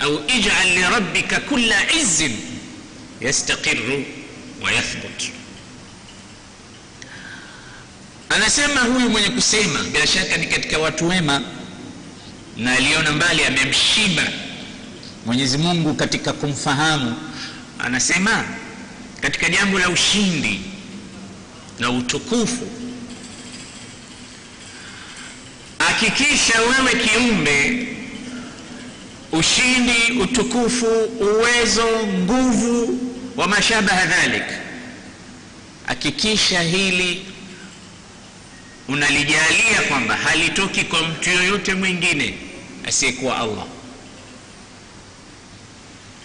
au ij'al li rabbika kulla izzin yastaqirru wa yathbut. Anasema huyu mwenye kusema, bila shaka ni katika watu wema, na aliona mbali, amemshiba Mwenyezi Mungu katika kumfahamu. Anasema katika jambo la ushindi na utukufu, hakikisha wewe kiumbe, ushindi, utukufu, uwezo, nguvu wa mashabaha dhalik, hakikisha hili unalijalia kwamba halitoki kwa mtu yoyote mwingine asiyekuwa Allah.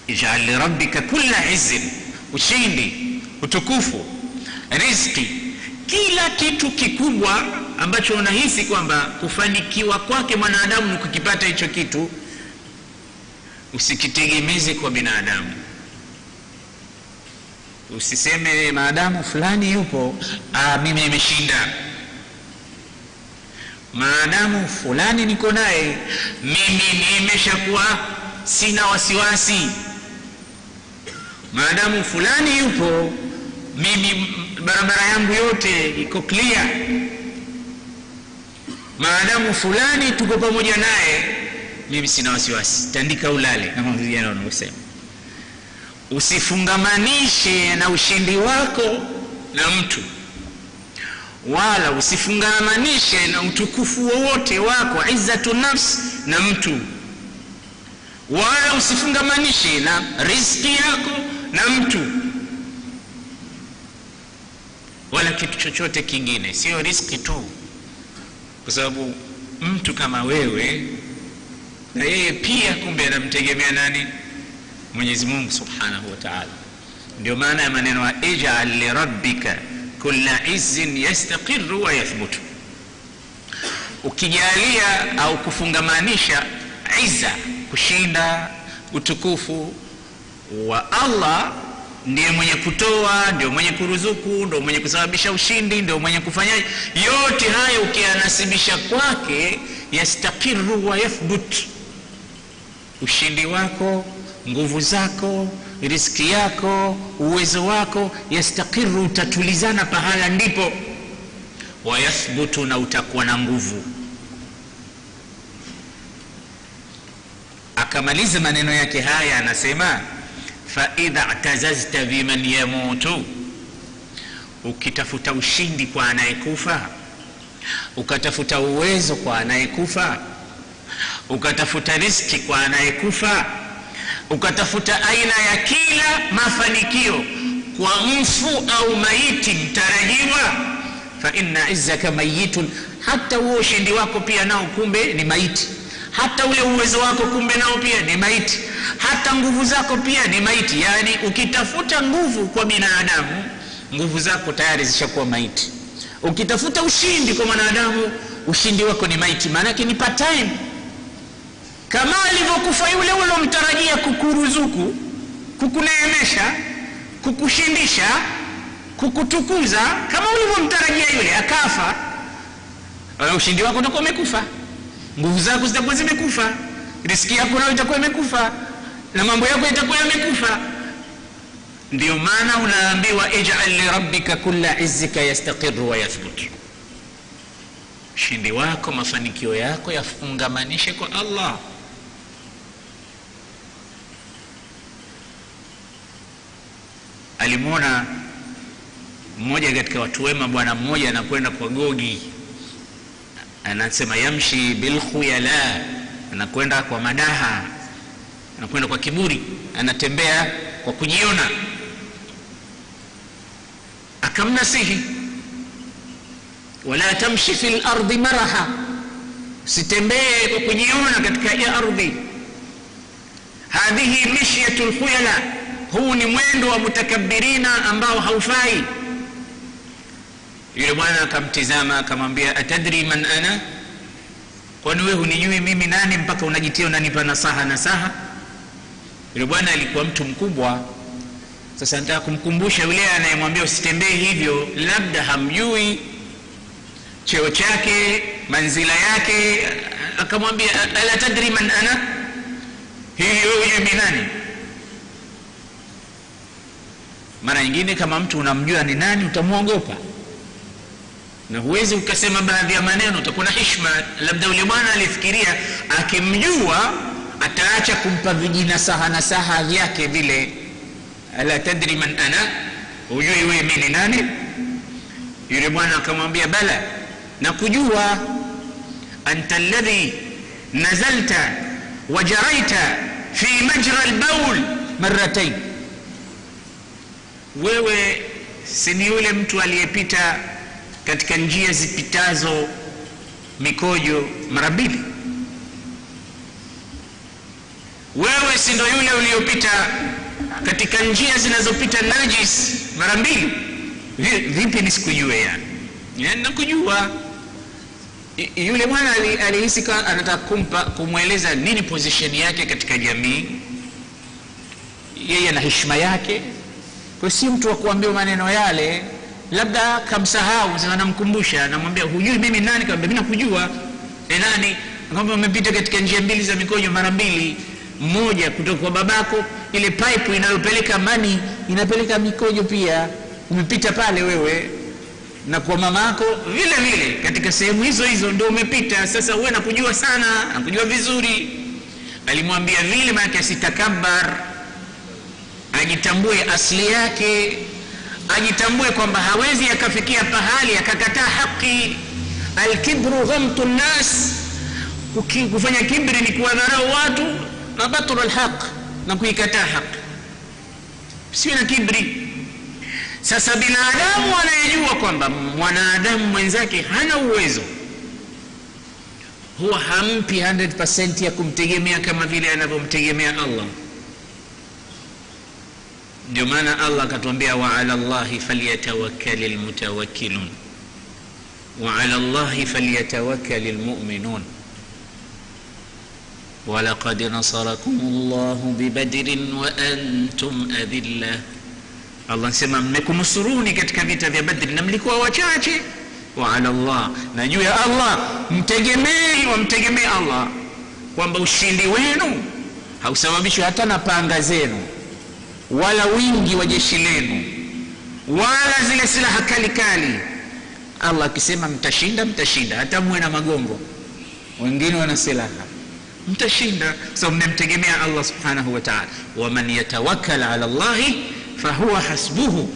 ij'al li rabbika kulla izzin, ushindi, utukufu, riziki, kila kitu kikubwa ambacho unahisi kwamba kufanikiwa kwake mwanadamu ni kukipata hicho kitu, usikitegemeze kwa binadamu. Usiseme maadamu fulani yupo, ah, mimi nimeshinda. Maadamu fulani niko naye mimi nimeshakuwa sina wasiwasi, maadamu fulani yupo mimi barabara yangu yote iko clear, maadamu fulani tuko pamoja naye mimi sina wasiwasi, tandika ulale, kama vijana wanavyosema. Usifungamanishe na ushindi wako na mtu wala usifungamanishe na utukufu wowote wako izzatu nafsi na mtu, wala usifungamanishe na riziki yako na mtu, wala kitu chochote kingine, sio riziki tu, kwa sababu mtu kama wewe na yeye pia kumbe anamtegemea nani? Mwenyezi Mungu subhanahu wa ta'ala. Ndio maana ya maneno ij'al lirabbika kula izzin yastaqiru wa yathbutu. Ukijalia au kufungamanisha izza, kushinda, utukufu wa Allah, ndiye mwenye kutoa, ndio mwenye kuruzuku, ndio mwenye kusababisha ushindi, ndio mwenye kufanya yote hayo ukiyanasibisha kwake, yastaqiru wa yathbut, ushindi wako, nguvu zako riski yako uwezo wako yastaqiru, utatulizana pahala ndipo, wayathbutu, na utakuwa na nguvu. Akamaliza maneno yake haya, anasema faidha tazazta biman yamutu, ukitafuta ushindi kwa anayekufa, ukatafuta uwezo kwa anayekufa, ukatafuta riski kwa anayekufa. Ukatafuta aina ya kila mafanikio kwa mfu au maiti mtarajiwa, fa inna izzaka mayitun, hata huo ushindi wako pia nao kumbe ni maiti, hata ule uwezo wako kumbe nao pia ni maiti, hata nguvu zako pia ni maiti. Yani ukitafuta nguvu kwa binadamu, nguvu zako tayari zishakuwa maiti. Ukitafuta ushindi kwa mwanadamu, ushindi wako ni maiti, maanake ni part time kama alivyokufa yule ulomtarajia kukuruzuku, kukuneemesha, kukushindisha, kukutukuza, kama ulivyomtarajia yule akafa, ushindi wako utakuwa umekufa, nguvu zako zitakuwa zimekufa, riski yako nayo itakuwa imekufa, na mambo yako yatakuwa yamekufa. Ndio maana unaambiwa ij'al li rabbika kulla izzika yastaqiru wa yathbut, ushindi wako, mafanikio yako yafungamanishe kwa Allah. Alimwona mmoja katika watu wema, bwana mmoja anakwenda kwa gogi, anasema yamshi bilkhuyala, anakwenda kwa madaha, anakwenda kwa kiburi, anatembea kwa kujiona. Akamnasihi, wala tamshi fi lardi maraha, usitembee kwa kujiona katika ardhi. Hadhihi mishyatu lkhuyala huu ni mwendo wa mutakabirina ambao haufai. Yule bwana akamtizama akamwambia, atadri man ana, kwani wewe hunijui mimi nani mpaka unajitia unanipa nasaha nasaha? Yule bwana alikuwa mtu mkubwa. Sasa nataka kumkumbusha yule anayemwambia usitembee hivyo, labda hamjui cheo chake, manzila yake. Akamwambia, ala tadri man ana hivi wewe hujui mi nani mara nyingine kama mtu unamjua ni nani utamwogopa na huwezi ukasema baadhi ya maneno utakuwa na hishma labda yule bwana alifikiria akimjua ataacha kumpa vijina saha na saha vyake vile. Ala tadri man ana hujui wewe mimi ni nani? Yule bwana akamwambia bala na kujua anta alladhi nazalta wajaraita fi majra albaul marratain wewe si ni yule mtu aliyepita katika njia zipitazo mikojo mara mbili? Wewe si ndo yule uliopita katika njia zinazopita najis mara mbili? Vipi nisikujue yani? Nakujua. Yule bwana alihisi ali anataka kumpa kumweleza nini position yake katika jamii. Yeye ana heshima yake kwa si mtu wa kuambiwa maneno yale labda kamsahau namkumbusha namwambia hujui mimi nani? Kaambia mimi nakujua. E nani? Kwamba umepita katika njia mbili za mikojo mara mbili. Mmoja kutoka kwa babako ile pipe inayopeleka mani inapeleka mikojo pia. Umepita pale wewe na kwa mamako vile vile katika sehemu hizo hizo ndio umepita. Sasa uwe nakujua sana nakujua vizuri. Alimwambia vile maana asitakabar ajitambue asili yake ajitambue kwamba hawezi akafikia pahali akakataa haki. Alkibru ghamtu nnas kufanya kibri ni kuwadharau watu na batru lhaq na kuikataa haki. Siwe na kibri. Sasa binadamu anayejua kwamba mwanadamu mwenzake hana uwezo huwa hampi 100 ya kumtegemea kama vile anavyomtegemea allah ndio maana allah akatuambia waala llahi falyatawakkali lmutawakkilun waala llahi falyatawakkali lmuminun ولقد نصركم الله ببدر وأنتم أذلة mmekunusuruni katika vita vya Badri na mlikuwa wachache. wa ala Allah, na juu ya Allah mtegemei, wamtegemee Allah kwamba ushindi wenu hausababishwi hata na panga zenu wala wingi wa jeshi lenu wala zile silaha kali kali. Allah akisema mtashinda, mtashinda, hata muwe na magongo, wengine wana silaha mtashinda, so mmemtegemea Allah subhanahu wa ta'ala. waman yatawakkal ala Allahi fahuwa hasbuhu,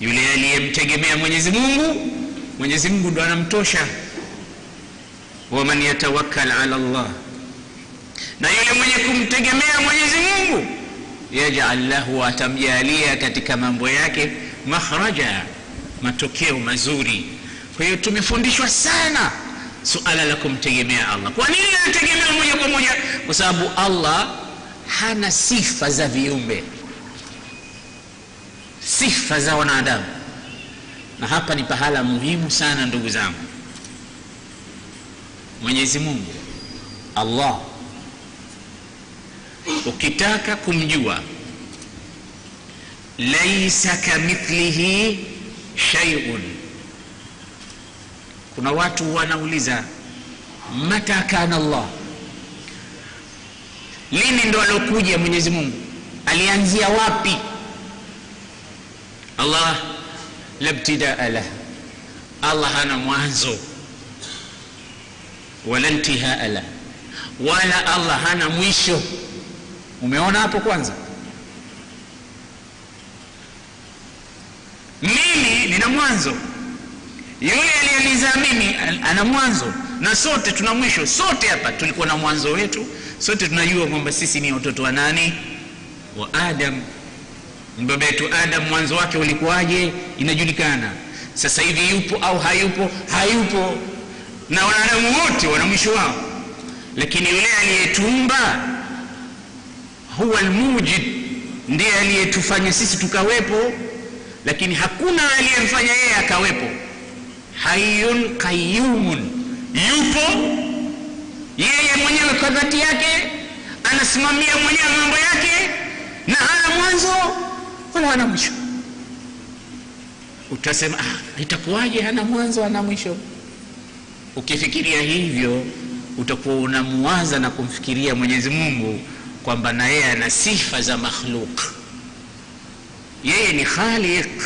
yule aliyemtegemea Mwenyezi Mungu, Mwenyezi Mungu ndo anamtosha. Waman yatawakkal ala Allah, na yule mwenye kumtegemea Mwenyezi Mungu, yaj'al lahu, atamjalia katika mambo yake makhraja, matokeo mazuri. Kwa hiyo tumefundishwa sana suala la kumtegemea Allah. Kwa nini anategemea moja kwa moja? Kwa sababu Allah hana sifa za viumbe sifa za wanadamu na hapa ni pahala muhimu sana ndugu zangu mwenyezi mungu allah ukitaka kumjua laisa kamithlihi shaiun kuna watu wanauliza mata kana allah? Lini ndo alokuja mwenyezi mungu? Alianzia wapi? Allah la ibtidaa lah, Allah hana mwanzo wala intihaa lah, wala Allah hana mwisho. Umeona hapo kwanza? Mimi nina mwanzo, yule aliyenizaa mimi ana mwanzo, na sote tuna mwisho. Sote hapa tulikuwa na mwanzo wetu, sote tunajua kwamba sisi ni watoto wa nani? Wa Adam baba yetu Adam mwanzo wake ulikuwaje? Inajulikana. Sasa hivi yupo au hayupo? Hayupo, na wanadamu wote wana mwisho wao, lakini yule aliyetumba huwa almujid, ndiye aliyetufanya sisi tukawepo, lakini hakuna aliyemfanya yeye akawepo. Hayyun qayyumun, yupo yeye mwenyewe kwa dhati yake, anasimamia mwenyewe mambo yake na hana mwanzo wala hana mwisho. Utasema ah, itakuwaje hana mwanzo hana mwisho? Ukifikiria hivyo utakuwa unamuwaza na kumfikiria mwenyezi mungu kwamba na yeye ana sifa za makhluq. Yeye ni khaliq.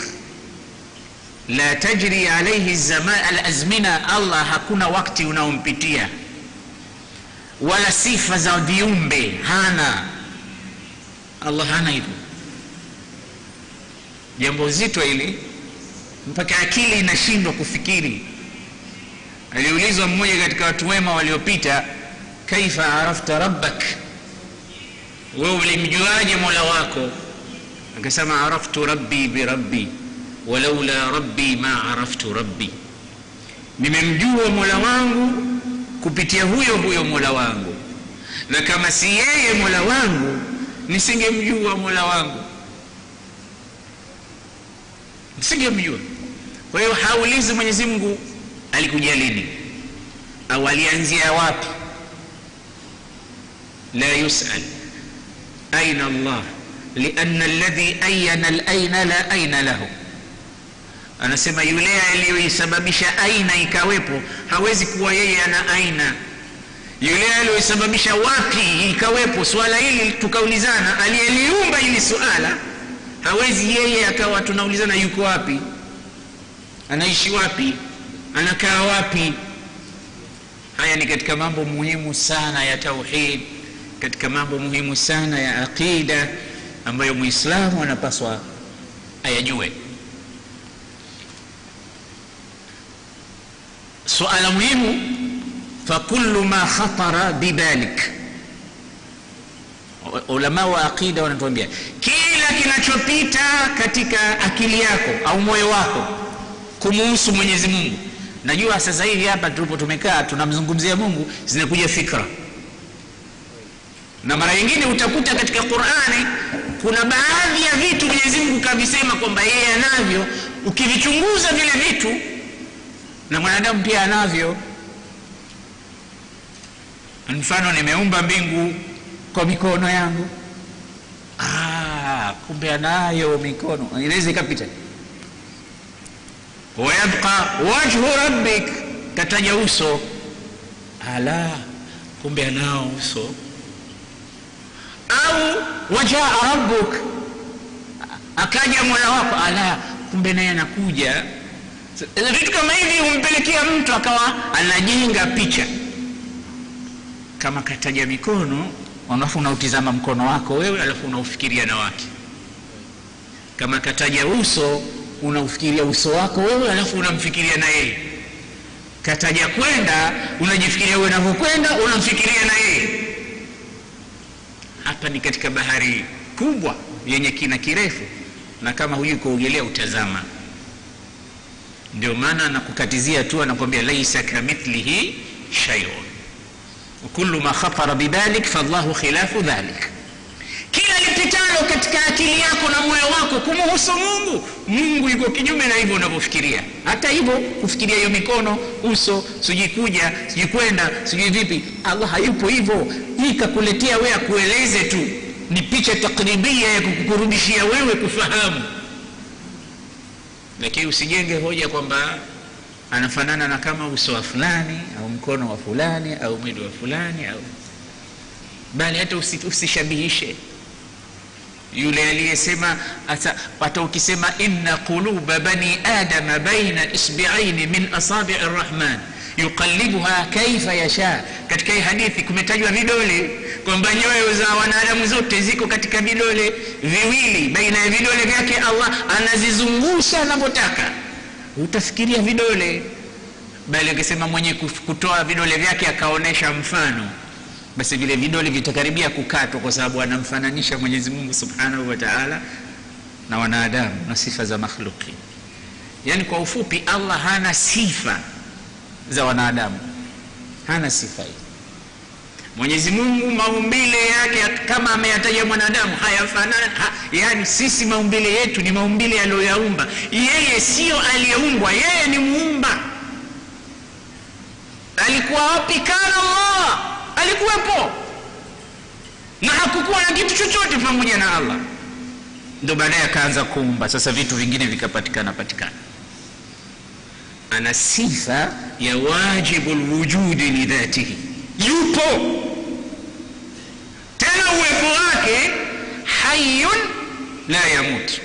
La tajri alaihi alazmina allah hakuna wakti unaompitia. Wala sifa za viumbe hana. Allah hana hivyo. Jambo zito hili mpaka akili inashindwa kufikiri. Aliulizwa mmoja katika watu wema waliopita kaifa arafta rabbak wewe ulimjuaje mola wako? Akasema araftu rabbi birabbi walaula rabbi ma araftu rabbi. Nimemjua mola wangu kupitia huyo huyo mola wangu. Na kama si yeye mola wangu nisingemjua mola wangu. Nisingemjua. Kwa hiyo haulizi mwenyezi mungu alikuja lini? Au alianzia wapi? La yusal aina allah liana alladhi ayana alaina la aina lahu anasema yule aliyoisababisha aina ikawepo hawezi kuwa yeye ana aina yule aliyoisababisha wapi ikawepo swala hili tukaulizana aliyeliumba hili suala hawezi yeye akawa tunaulizana yuko wapi anaishi wapi anakaa wapi haya ni katika mambo muhimu sana ya tauhid katika mambo muhimu sana ya aqida ambayo muislamu anapaswa ayajue. Suala muhimu fakullu ma khatara bibalik ulama wa aqida wanatuambia kila kinachopita katika akili yako au moyo wako kumuhusu mwenyezi mungu. Najua sasa hivi hapa tulipo tumekaa tunamzungumzia mungu zinakuja fikra na mara nyingine utakuta katika qurani kuna baadhi ya vitu mwenyezi mungu kavisema kwamba yeye anavyo. Ukivichunguza vile vitu na mwanadamu pia anavyo. Mfano nimeumba mbingu kwa mikono yangu. Ah, kumbe anayo mikono. Inaweza ikapita. Wayabqa wajhu rabbik kataja uso. Ala kumbe anao uso au wajaa rabbuk. Akaja mola wako ala kumbe naye anakuja. Vitu kama hivi humpelekea mtu akawa anajenga picha. Kama kataja mikono alafu unautizama mkono wako wewe alafu unaufikiria na wake. Kama kataja uso unaufikiria uso wako wewe alafu unamfikiria na yeye. Kataja kwenda unajifikiria wewe unavyokwenda unamfikiria na yeye hapa ni katika bahari kubwa yenye kina kirefu na kama hujui kuogelea utazama. Ndio maana anakukatizia tu anakwambia laisa kamithlihi shayun. Kullu ma khatara bidhalik fallahu khilafu dhalik. Kila lipitalo katika akili yako na moyo wako kumuhusu mungu mungu yuko kinyume na hivyo unavyofikiria. Hata hivyo kufikiria hiyo mikono uso sijui kuja sijui kwenda sijui vipi. Allah hayupo hivyo kakuletea wewe akueleze tu ni picha takribia ya kukurudishia wewe kufahamu. Lakini usijenge hoja kwamba anafanana na kama uso wa fulani au mkono wa fulani au mwili wa fulani au bali hata usishabihishe. Yule aliyesema hata ukisema inna quluba bani adama baina isbiaini min asabii rrahman yuqallibuha kaifa yasha. Katika hii hadithi kumetajwa vidole kwamba nyoyo za wanadamu zote ziko katika vidole viwili. Baina ya vidole vyake allah anazizungusha anavyotaka. Utafikiria vidole. Bali akisema mwenye kutoa vidole vyake akaonesha mfano. Basi vile vidole vitakaribia kukatwa kwa sababu anamfananisha mwenyezi mungu subhanahu wa taala na wanadamu na sifa za makhluki Yani kwa ufupi allah hana sifa za wanadamu. Hana sifa hii. Mwenyezi mungu maumbile yake kama ameyataja mwanadamu hayafanani ha, yani sisi maumbile yetu ni maumbile aliyoyaumba. Yeye sio aliyeumbwa yeye ni muumba. Alikuwa wapi? Kana allah. Alikuwepo. Na hakukuwa na kitu chochote pamoja na allah. Ndo baadaye akaanza kuumba. Sasa vitu vingine vikapatikana patikana ana sifa ya wajibu lwujudi lidhatihi yupo. Tena uwepo wake hayun la yamut.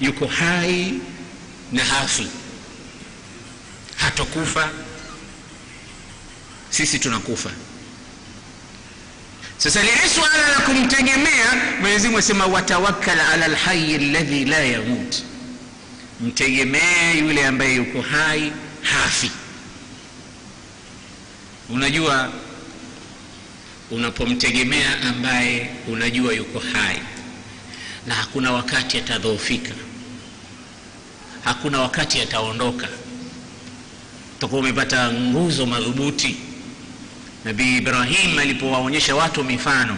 Yuko hai na hafi. Hatokufa. Sisi tunakufa. Sasa lile suala la kumtegemea mwenyezi mungu asema watawakkal ala lhayi alladhi la yamut mtegemee yule ambaye yuko hai hafi. Unajua unapomtegemea ambaye unajua yuko hai na hakuna wakati atadhoofika hakuna wakati ataondoka. Utakuwa umepata nguzo madhubuti. Nabii ibrahim alipowaonyesha watu mifano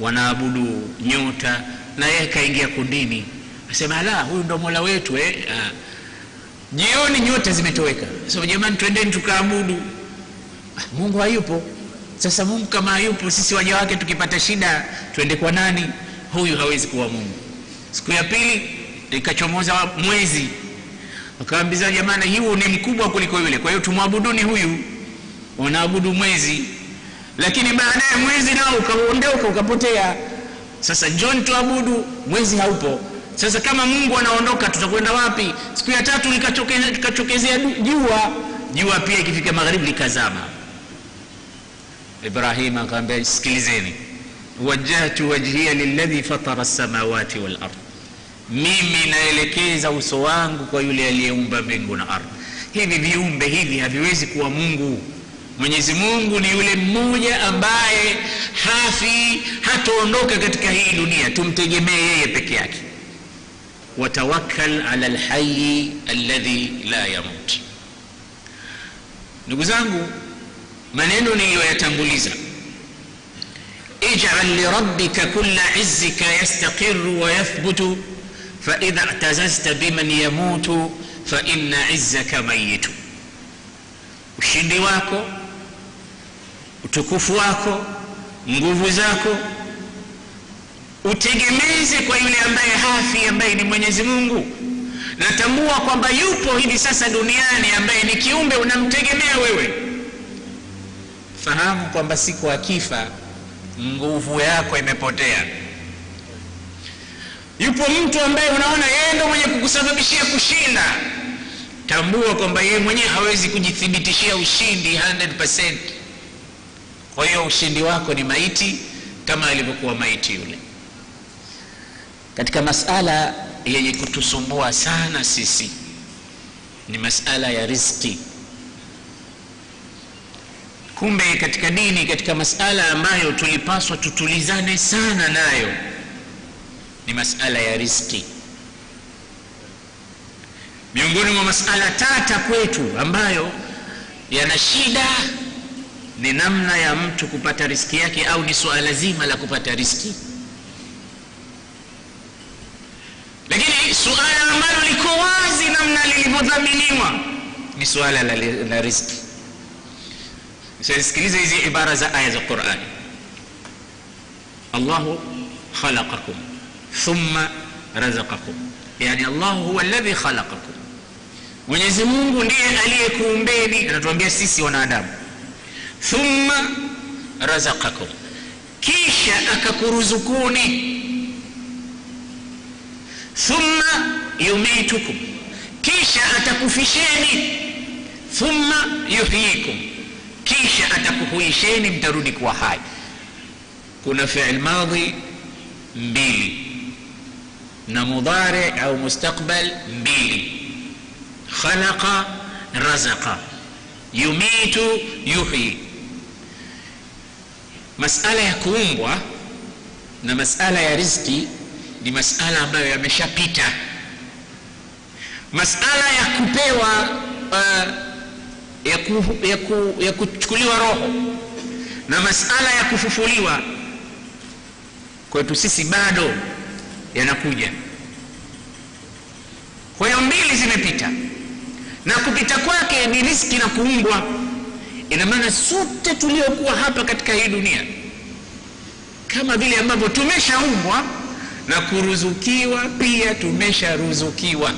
wanaabudu nyota na yeye akaingia kundini asema la huyu ndo mola wetu eh? ah. jioni nyota zimetoweka. So jamani twendeni tukaabudu. Ah, mungu hayupo. Sasa mungu kama hayupo sisi waja wake tukipata shida twende kwa nani? Huyu hawezi kuwa mungu. Siku ya pili ikachomoza mwezi. Wakaambiza jamani hiu ni mkubwa kuliko yule kwa hiyo tumwabuduni huyu. Wanaabudu mwezi. Lakini baadaye mwezi nao ukaondoka ukapotea. Sasa njoni tuabudu. Mwezi haupo sasa kama mungu anaondoka tutakwenda wapi? Siku ya tatu likachokezea jua. Jua pia ikifika magharibi likazama. Ibrahim akaambia sikilizeni. Wajahtu wajhiya liladhi fatara lsamawati walard mimi naelekeza uso wangu kwa yule aliyeumba mbingu na ardhi. Hivi viumbe hivi haviwezi kuwa mungu. Mwenyezi mungu ni yule mmoja ambaye hafi hataondoka katika hii dunia. Tumtegemee yeye peke yake watawakkal ala lhayi alladhi la yamut ndugu zangu maneno niliyoyatanguliza ijal lirabbika kula izzika yastaqiru wayathbutu faidha i'tazazta biman yamutu faina izzaka mayitu ushindi wako utukufu wako nguvu zako utegemeze kwa yule ambaye hafi ambaye ni mwenyezi mungu. Natambua kwamba yupo hivi sasa duniani ambaye ni kiumbe unamtegemea wewe. Fahamu kwamba siku akifa nguvu yako imepotea. Yupo mtu ambaye unaona yeye ndo mwenye kukusababishia kushinda. Tambua kwamba yeye mwenyewe hawezi kujithibitishia ushindi 100 kwa hiyo ushindi wako ni maiti kama alivyokuwa maiti yule katika masala yenye kutusumbua sana sisi. Ni masala ya riziki. Kumbe katika dini katika masala ambayo tulipaswa tutulizane sana nayo ni masala ya riziki. Miongoni mwa masala tata kwetu ambayo yana shida ni namna ya mtu kupata riski yake au ni suala zima la kupata riski lakini suala ambalo liko wazi namna lilivyodhaminiwa ni suala la, la riski sikiliza hizi ibara za aya za qurani allahu khalaqakum thumma razaqakum yani allahu huwa alladhi khalaqakum mwenyezi mungu ndiye aliyekuumbeni anatuambia sisi wanadamu thumma razaqakum kisha akakuruzukuni ثم يميتكم. كيش أتكفشيني ثم يحييكم. كيش أتكفشيني مدردك وحاي. كنا فعل ماضي بيلي. نمضارع أو مستقبل بيلي. خلق رزق. يميت يحيي. مسألة كومبوة نمسألة يا رزقي ni masala ambayo yameshapita. Masala ya kupewa uh, ya, ku, ya, ku, ya kuchukuliwa roho na masala ya kufufuliwa kwetu sisi bado yanakuja. Kwa hiyo mbili zimepita. Na kupita kwake ni riski na kuumbwa. Ina maana sote tuliokuwa hapa katika hii dunia kama vile ambavyo tumeshaumbwa na kuruzukiwa pia tumesharuzukiwa.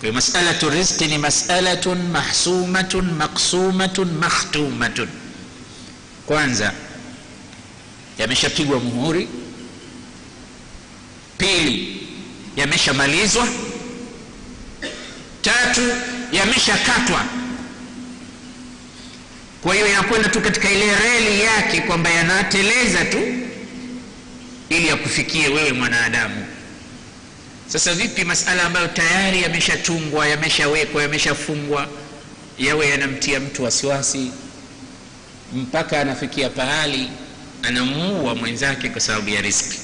Kwa masalatu rizqi ni masalatun mahsumatun maqsumatun makhtumatun kwanza yameshapigwa muhuri. Pili yameshamalizwa. Tatu yameshakatwa kwa hiyo yanakwenda tu katika ile reli yake kwamba yanateleza tu ili yakufikie wewe mwanadamu. Sasa vipi masala ambayo tayari yameshatungwa yameshawekwa yameshafungwa yawe yanamtia mtu wasiwasi mpaka anafikia pahali anamuua mwenzake kwa sababu ya riski?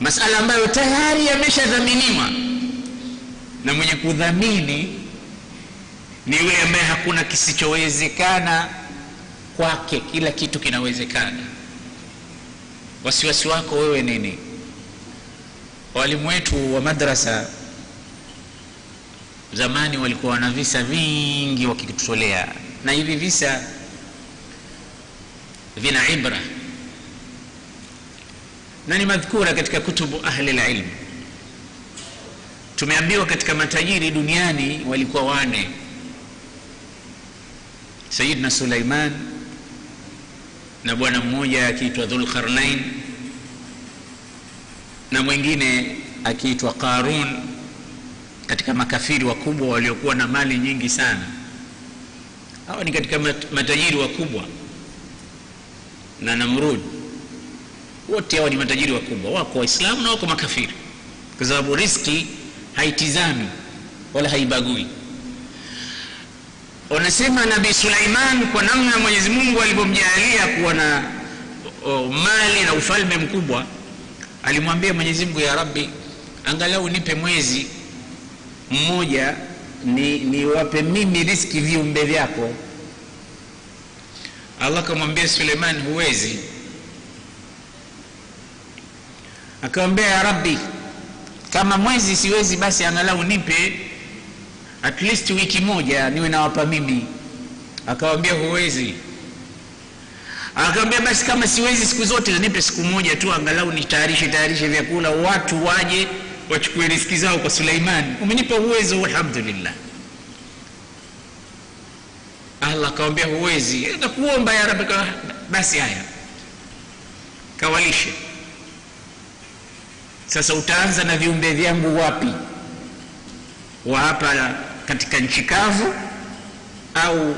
Masala ambayo tayari yameshadhaminiwa na mwenye kudhamini ni yule ambaye hakuna kisichowezekana kwake kila kitu kinawezekana. Wasiwasi wako wewe nini? Walimu wetu wa madrasa zamani walikuwa wana visa vingi wakitutolea na hivi visa vina ibra na ni madhkura katika kutubu ahli lilm tumeambiwa katika matajiri duniani walikuwa wane sayidna suleiman na bwana mmoja akiitwa dhulqarnain na mwingine akiitwa qarun katika makafiri wakubwa waliokuwa na mali nyingi sana. Hawa ni katika matajiri wakubwa na namrud. Wote hawa ni matajiri wakubwa. Wako waislamu na wako makafiri. Kwa sababu riski haitizami wala haibagui wanasema nabii suleiman kwa namna mwenyezi mungu alivyomjalia kuwa na mali na ufalme mkubwa alimwambia mwenyezi mungu ya rabbi angalau nipe mwezi mmoja ni niwape mimi riski viumbe vyako. Allah akamwambia suleiman huwezi. Akamwambia ya rabbi kama mwezi siwezi basi angalau nipe at least wiki moja niwe nawapa mimi. Akawambia huwezi. Akawambia basi kama siwezi siku zote nipe siku moja tu angalau nitayarishe tayarishe vyakula watu waje wachukue riski zao kwa suleiman. Umenipa uwezo alhamdulillah. Allah akawambia huwezi. Nakuomba ya Rabbi. basi haya. Kawalishe. Sasa utaanza na viumbe vyangu wapi? Wa hapa katika nchi kavu au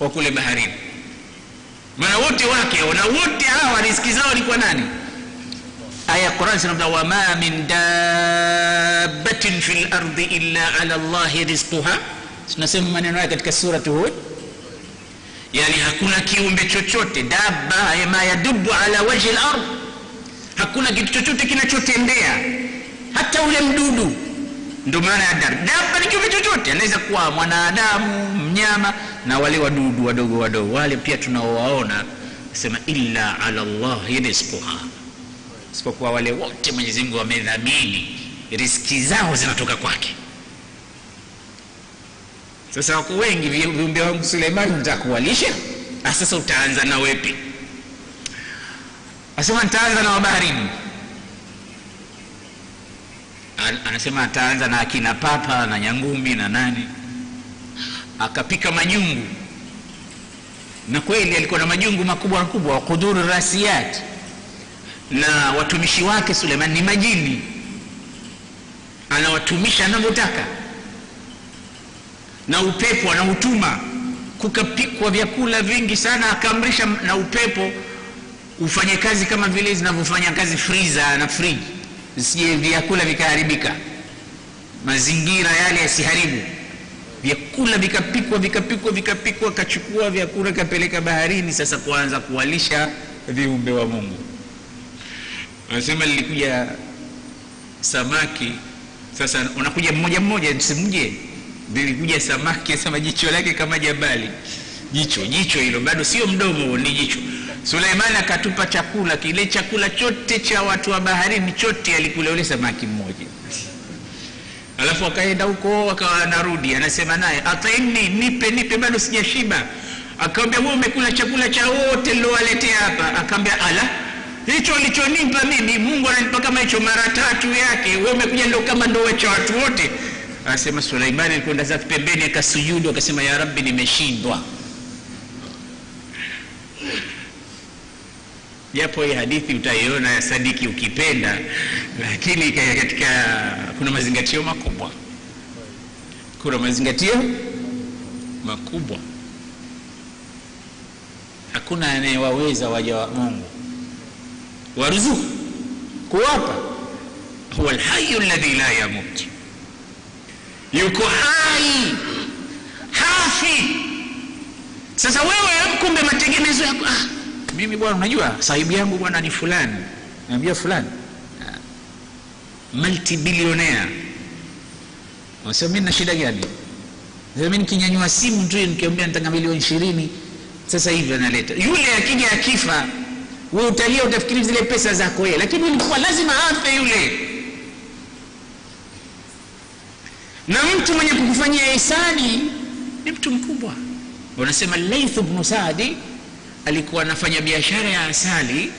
wa kule baharini. Maana wote wake na wote hawa riski zao ni kwa nani? Aya quran sinaa wama min dabatin fi lardi illa ala llahi rizquha. Tunasema maneno haya katika surat hud yani hakuna kiumbe chochote daba ma yadubu ala wajhi lard hakuna kitu chochote kinachotembea. Hata ule mdudu ndio maana ya dar daba ni kiumbe chochote anaweza kuwa mwanadamu mnyama na wale wadudu wadogo wadogo. Wale pia tunaowaona sema illa ala llahi rizquha. Isipokuwa wale wote mwenyezi mungu wamedhamini riski zao zinatoka kwake. Sasa wako wengi viumbe wangu suleimani ntakuwalisha sasa utaanza na wepi? Asema nitaanza na wabaharini anasema ataanza na akina papa na nyangumi na nani. Akapika majungu na kweli alikuwa na majungu makubwa makubwa wa kudhuru rasiyat na watumishi wake suleiman ni majini. Anawatumisha anavyotaka. Na upepo anautuma. Kukapikwa vyakula vingi sana akaamrisha na upepo. Ufanye kazi kama vile zinavyofanya kazi friza na friji zisije vyakula vikaharibika. Mazingira yale yasiharibu. Vyakula vikapikwa vikapikwa vikapikwa kachukua vyakula kapeleka baharini sasa kuanza kuwalisha viumbe wa mungu. Anasema lilikuja samaki sasa unakuja mmoja mmoja msimje lilikuja samaki asema jicho lake kama jabali. Jicho jicho hilo bado sio mdomo ni jicho suleimani akatupa chakula kile chakula chote cha watu wa baharini chote alikula yule samaki mmoja. Alafu akaenda huko akawa anarudi anasema naye ataimni nipe nipe bado sijashiba. Akamwambia wewe umekula chakula cha wote nilowaletea hapa. Akamwambia ala hicho alichonipa mimi mungu ananipa kama hicho mara tatu yake. Wewe umekuja ndo kama ndo wecha watu wote. Anasema suleimani alikwenda zake pembeni akasujudu akasema ya rabbi nimeshindwa japo hii hadithi utaiona ya sadiki ukipenda lakini katika kuna mazingatio makubwa. Kuna mazingatio makubwa. Hakuna anayewaweza waja wa mungu. Waruzuku kuwapa. Huwa alhayu ladhi la yamut. Yuko hai hafi. Sasa wewe kumbe mategemezo yako. Ah, mimi bwana unajua sahibu yangu bwana ni fulani. Naambia fulani. Multibilionea unasema mi na shida gani? Mi nikinyanyua simu tu nikiambia nitanga milioni ishirini sasa hivi analeta. Yule akija akifa we utalia utafikiri zile pesa zako yeye lakini ulikuwa lazima afe yule. Na mtu mwenye kukufanyia hisani ni mtu mkubwa. Wanasema laith bnu saadi alikuwa anafanya biashara ya asali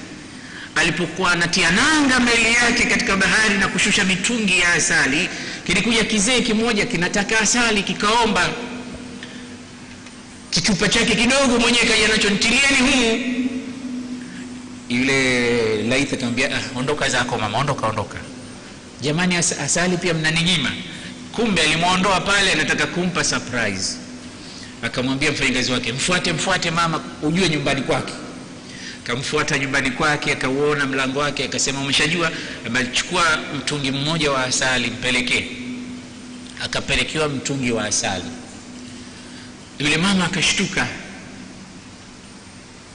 alipokuwa anatia nanga meli yake katika bahari na kushusha mitungi ya asali kilikuja kizee kimoja kinataka asali kikaomba. Kichupa chake kidogo mwenyewe kaja nacho ntilieni humu yule laith akamwambia ah, ondoka zako mama ondoka ondoka. Jamani as asali pia mnaninyima. Kumbe alimwondoa pale anataka kumpa surprise akamwambia mfanyakazi wake mfuate mfuate mama ujue nyumbani kwake. Akamfuata nyumbani kwake akauona mlango wake akasema umeshajua amechukua mtungi mmoja wa asali mpelekee. Akapelekewa mtungi wa asali. Yule mama akashtuka.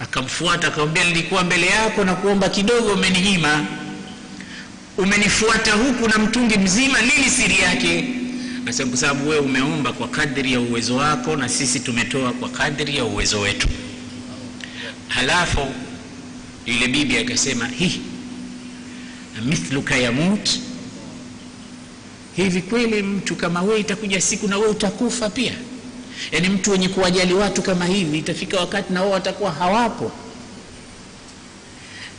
Akamfuata akamwambia nilikuwa mbele yako na kuomba kidogo umeninyima umenifuata huku na mtungi mzima nini siri yake nasema kwa sababu wewe umeomba kwa kadri ya uwezo wako na sisi tumetoa kwa kadri ya uwezo wetu. Halafu yule bibi akasema hi mithluka yamut hivi kweli mtu kama wewe itakuja siku na wewe utakufa pia? Yaani mtu wenye kuwajali watu kama hivi itafika wakati na wao watakuwa hawapo.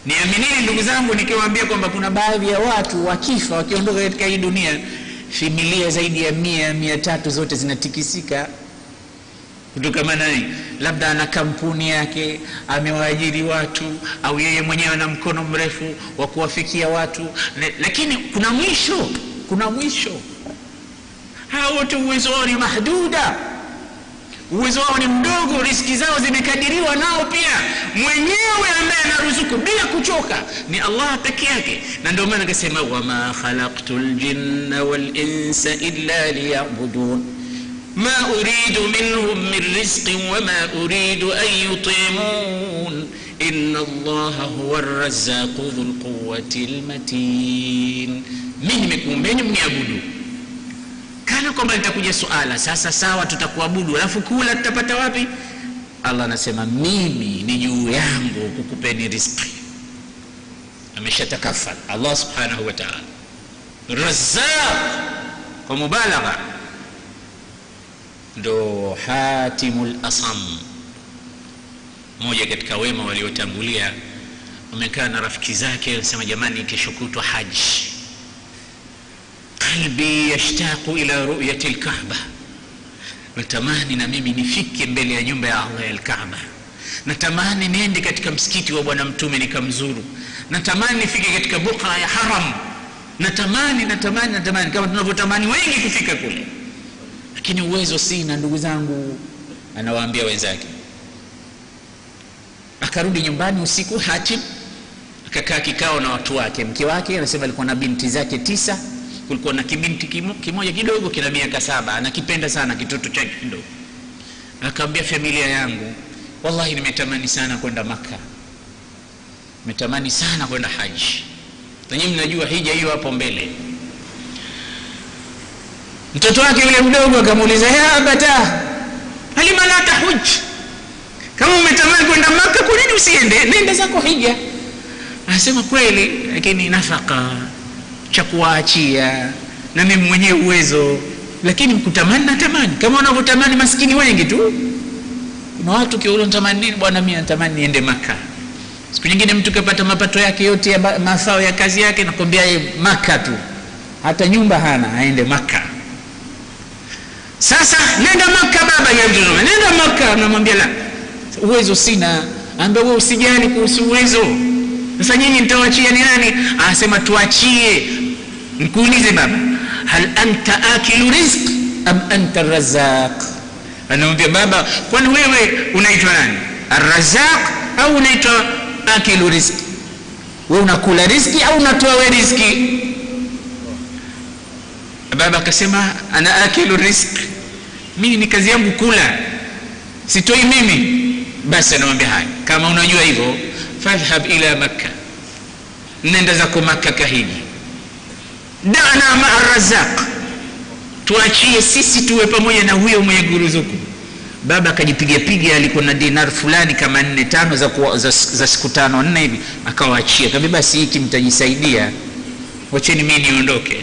Niaminini ndugu zangu nikiwaambia kwamba kuna baadhi ya watu wakifa wakiondoka katika hii dunia familia zaidi ya mia mia tatu zote zinatikisika. Kutokamana labda ana kampuni yake amewaajiri watu au yeye mwenyewe ana mkono mrefu wa kuwafikia watu. Lakini kuna mwisho kuna mwisho. Hawa wote uwezo wao ni mahduda uwezo wao ni mdogo riski zao zimekadiriwa nao pia mwenyewe ambaye anaruzuku bila kuchoka ni allah peke yake na ndio maana akasema wama khalaqtu ljinna walinsa illa liyabudun ما أريد منهم من رزق وما أريد أن يطعمون إن الله هو الرزاق ذو القوة المتين mimi nimekuumbeni mniabudu kana kwamba litakuja suala. Sasa sawa tutakuabudu. Alafu kula tutapata wapi? Allah anasema mimi ni juu yangu kukupeni riski ameshatakafal. Allah subhanahu wa taala. Razaq kwa mubalagha. Ndo hatimu lasam mmoja katika wema waliotangulia. Wamekaa na rafiki zake anasema jamani kesho kutwa haji qalbi yashtaqu ila ruyati lkaba natamani na mimi nifike mbele ya nyumba ya allah ya lkaba natamani niende katika msikiti wa bwana mtume nikamzuru. Natamani nifike katika bukra ya haram. Natamani natamani natamani kama tunavyotamani wengi kufika kule. Lakini uwezo sina ndugu zangu anawaambia wenzake. Akarudi nyumbani usiku hatim. Akakaa kikao na watu wake. Mke wake anasema alikuwa na binti zake tisa kulikuwa na kibinti kimoja kidogo kina miaka saba anakipenda sana kitoto chake kidogo. Akaambia familia yangu wallahi nimetamani sana kwenda maka nimetamani sana kwenda haji. Nanyi mnajua hija hiyo hapo mbele. Mtoto wake yule mdogo akamuuliza ya abata halima la tahuj? Kama umetamani kwenda maka kwa nini usiende? Nenda zako hija. Anasema kweli lakini nafaka cha kuwaachia. Na mimi mwenyewe uwezo lakini kutamani natamani kama wanavyotamani maskini wengi tu. Kuna watu kiulo natamani nini bwana mimi natamani niende maka. Siku nyingine mtu kapata mapato yake yote ya mafao ya kazi yake nakwambia maka tu. Hata nyumba hana aende maka. Sasa nenda maka baba nenda maka namwambia la. Uwezo sina. Ambia wewe usijali kuhusu uwezo. Sasa nyinyi mtawachia ni nani? Anasema tuachie nkuulize baba hal anta akilu rizq am anta razaq anamwambia baba kwani wewe unaitwa nani? Arrazaq au unaitwa akilu rizqi we unakula riski au unatoa we rizki baba akasema ana akilu rizq. Mimi ni kazi yangu kula. Sitoi mimi. Basi anamwambia haya kama unajua hivyo fadhhab ila makka. Nenda zako makka kahiji dana maa razaq tuachie sisi tuwe pamoja na huyo mwenye kuruzuku baba akajipiga piga alikuwa na dinar fulani kama nne tano za, kuwa, za, za siku tano nne hivi. Akawaachia kaambia basi hiki mtajisaidia. Wacheni mii niondoke.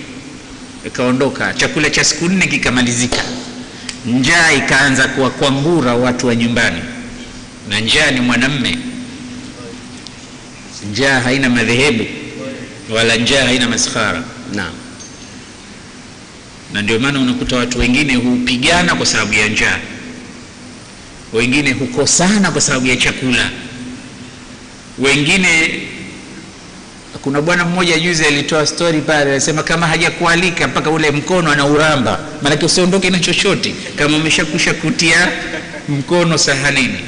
Ikaondoka chakula cha siku nne kikamalizika. Njaa ikaanza kuwakwangura watu wa nyumbani. Na njaa ni mwanamme. Njaa haina madhehebu. Wala njaa haina maskhara naam. Na ndio maana unakuta watu wengine hupigana kwa sababu ya njaa. Wengine hukosana kwa sababu ya chakula. Wengine kuna bwana mmoja juzi alitoa stori pale alisema kama hajakualika mpaka ule mkono anauramba maanake usiondoke na chochote. Kama umeshakusha kutia mkono sahanini.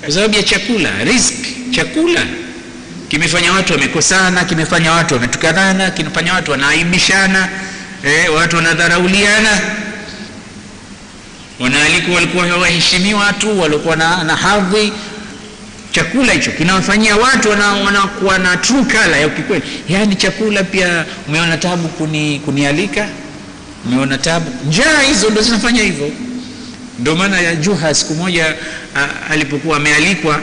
Kwa sababu ya chakula risk chakula kimefanya watu wamekosana kimefanya watu wametukanana kimefanya watu wanaaibishana eh, watu wanadharauliana. Wanaalikwa walikuwa waheshimiwa tu walikuwa na, na hadhi. Chakula hicho kinawafanyia watu wanakuwa na true color ya kikweli. Yaani chakula pia umeona tabu kuni, kunialika? Umeona tabu? Njaa hizo ndo zinafanya hivyo. Ndio maana ya juha siku moja alipokuwa amealikwa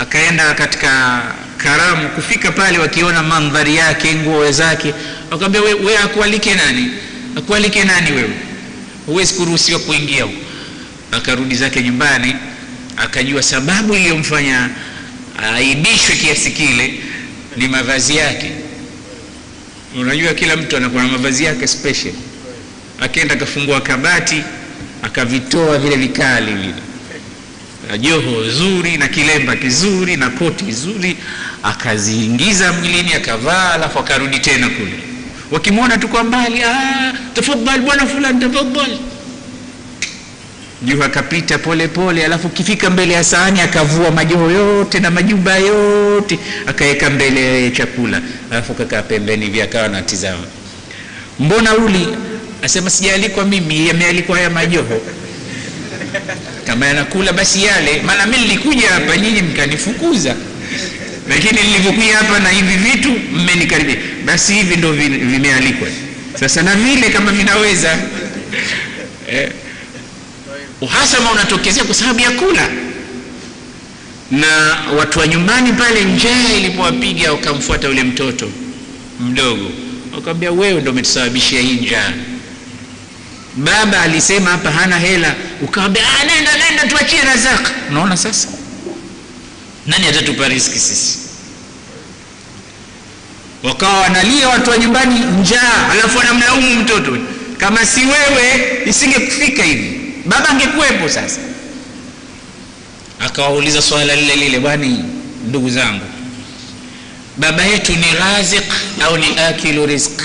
akaenda katika karamu kufika pale wakiona mandhari yake nguo zake. Wakamwambia we, we akualike nani? Akualike nani wewe? Huwezi kuruhusiwa kuingia huko. Akarudi zake nyumbani akajua sababu iliyomfanya aibishwe kiasi kile ni mavazi yake. Unajua kila mtu anakuwa na mavazi yake special. Akaenda akafungua kabati akavitoa vile vikali vile. Joho zuri na kilemba kizuri na koti zuri akaziingiza mwilini akavaa alafu akarudi tena kule. Wakimwona tu kwa mbali tafadhali bwana fulani tafadhali. Juu akapita pole pole alafu kifika mbele ya sahani akavua majoho yote na majumba yote akaweka mbele ya chakula alafu kakaa pembeni hivi akawa anatizama. mbona uli? Asema sijaalikwa mimi yamealikwa haya majoho. Kama yanakula basi yale. Maana mimi nilikuja hapa nyinyi mkanifukuza lakini nilivyokuja hapa na hivi vitu mmenikaribia. Basi hivi ndo vimealikwa. Sasa na vile kama vinaweza. Eh, uhasama unatokezea kwa sababu ya kula. Na watu wa nyumbani pale njaa ilipowapiga wakamfuata yule mtoto mdogo. Wakamwambia wewe ndo umetusababishia hii njaa. Baba alisema hapa hana hela. Ukawambia nenda nenda tuachie razaka unaona sasa nani atatupa riski sisi? Wakawa wanalia watu wa nyumbani njaa alafu wanamlaumu mtoto. Kama si wewe isingekufika hivi. Baba angekuwepo sasa. Akawauliza swala lile lile bwani ndugu zangu baba yetu ni razik au ni akilu rizq?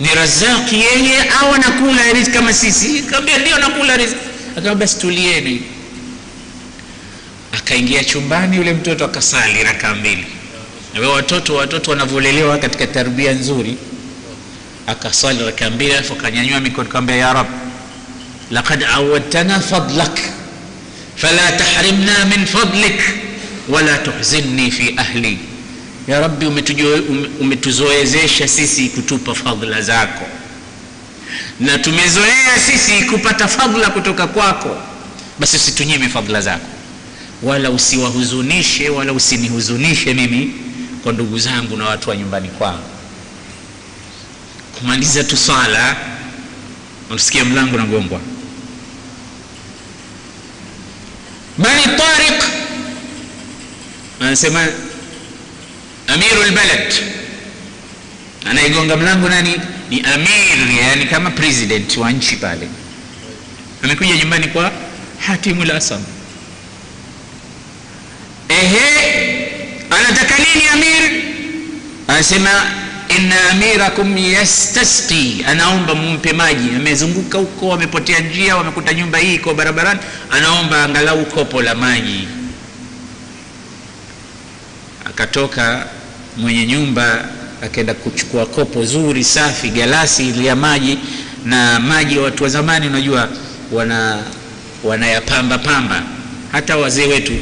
Ni razaki yeye au anakula risk kama sisi? Kaambia ndio anakula risk akawa basi tulieni akaingia chumbani yule mtoto akasali rakaa mbili. Na watoto watoto wanavyolelewa katika tarbia nzuri akasali rakaa mbili alafu akanyanyua mikono kaambia ya rab laqad awadtana fadlak fala tahrimna min fadlik wala tuhzinni fi ahli. Ya rabbi umetuzoezesha sisi kutupa fadhila zako. Na tumezoea sisi kupata fadhila kutoka kwako. Basi usitunyime fadhila zako wala usiwahuzunishe wala usinihuzunishe mimi kwa ndugu zangu na watu wa nyumbani kwangu. Kumaliza tu swala unasikia mlango nagongwa bani tariq anasema amiru lbalad anayegonga mlango nani? Ni amir yani kama president wa nchi pale. Amekuja nyumbani kwa hatimu lasam ehe anataka nini amir anasema inna amirakum yastasqi. Anaomba mumpe maji. Amezunguka huko amepotea njia wamekuta nyumba hii iko barabarani. Anaomba angalau kopo la maji. Akatoka mwenye nyumba akaenda kuchukua kopo zuri safi galasi ya maji. Na maji ya watu wa zamani unajua wana wanayapamba pamba. Hata wazee wetu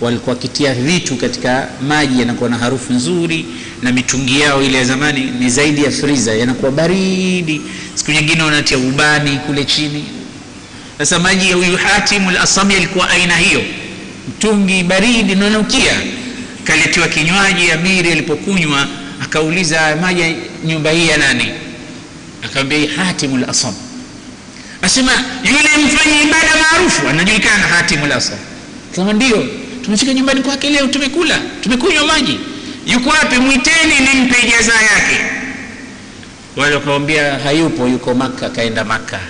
walikuwa wakitia vitu katika maji yanakuwa na harufu nzuri na mitungi yao ile ya zamani ni zaidi ya friza yanakuwa baridi. Siku nyingine wanatia ubani kule chini. Sasa maji ya huyu Hatim al-Asami alikuwa aina hiyo. Mtungi baridi nanukia kaletiwa kinywaji amiri alipokunywa akauliza maji nyumba hii ya nani? Akamwambia Hatim al-Asami. asema yule mfanyi ibada maarufu anajulikana Hatim al-Asami. kama ndio tumefika nyumbani kwake leo tumekula tumekunywa maji yuko wapi? Mwiteni nimpe ijaza yake. Wale wakamwambia hayupo yuko maka kaenda maka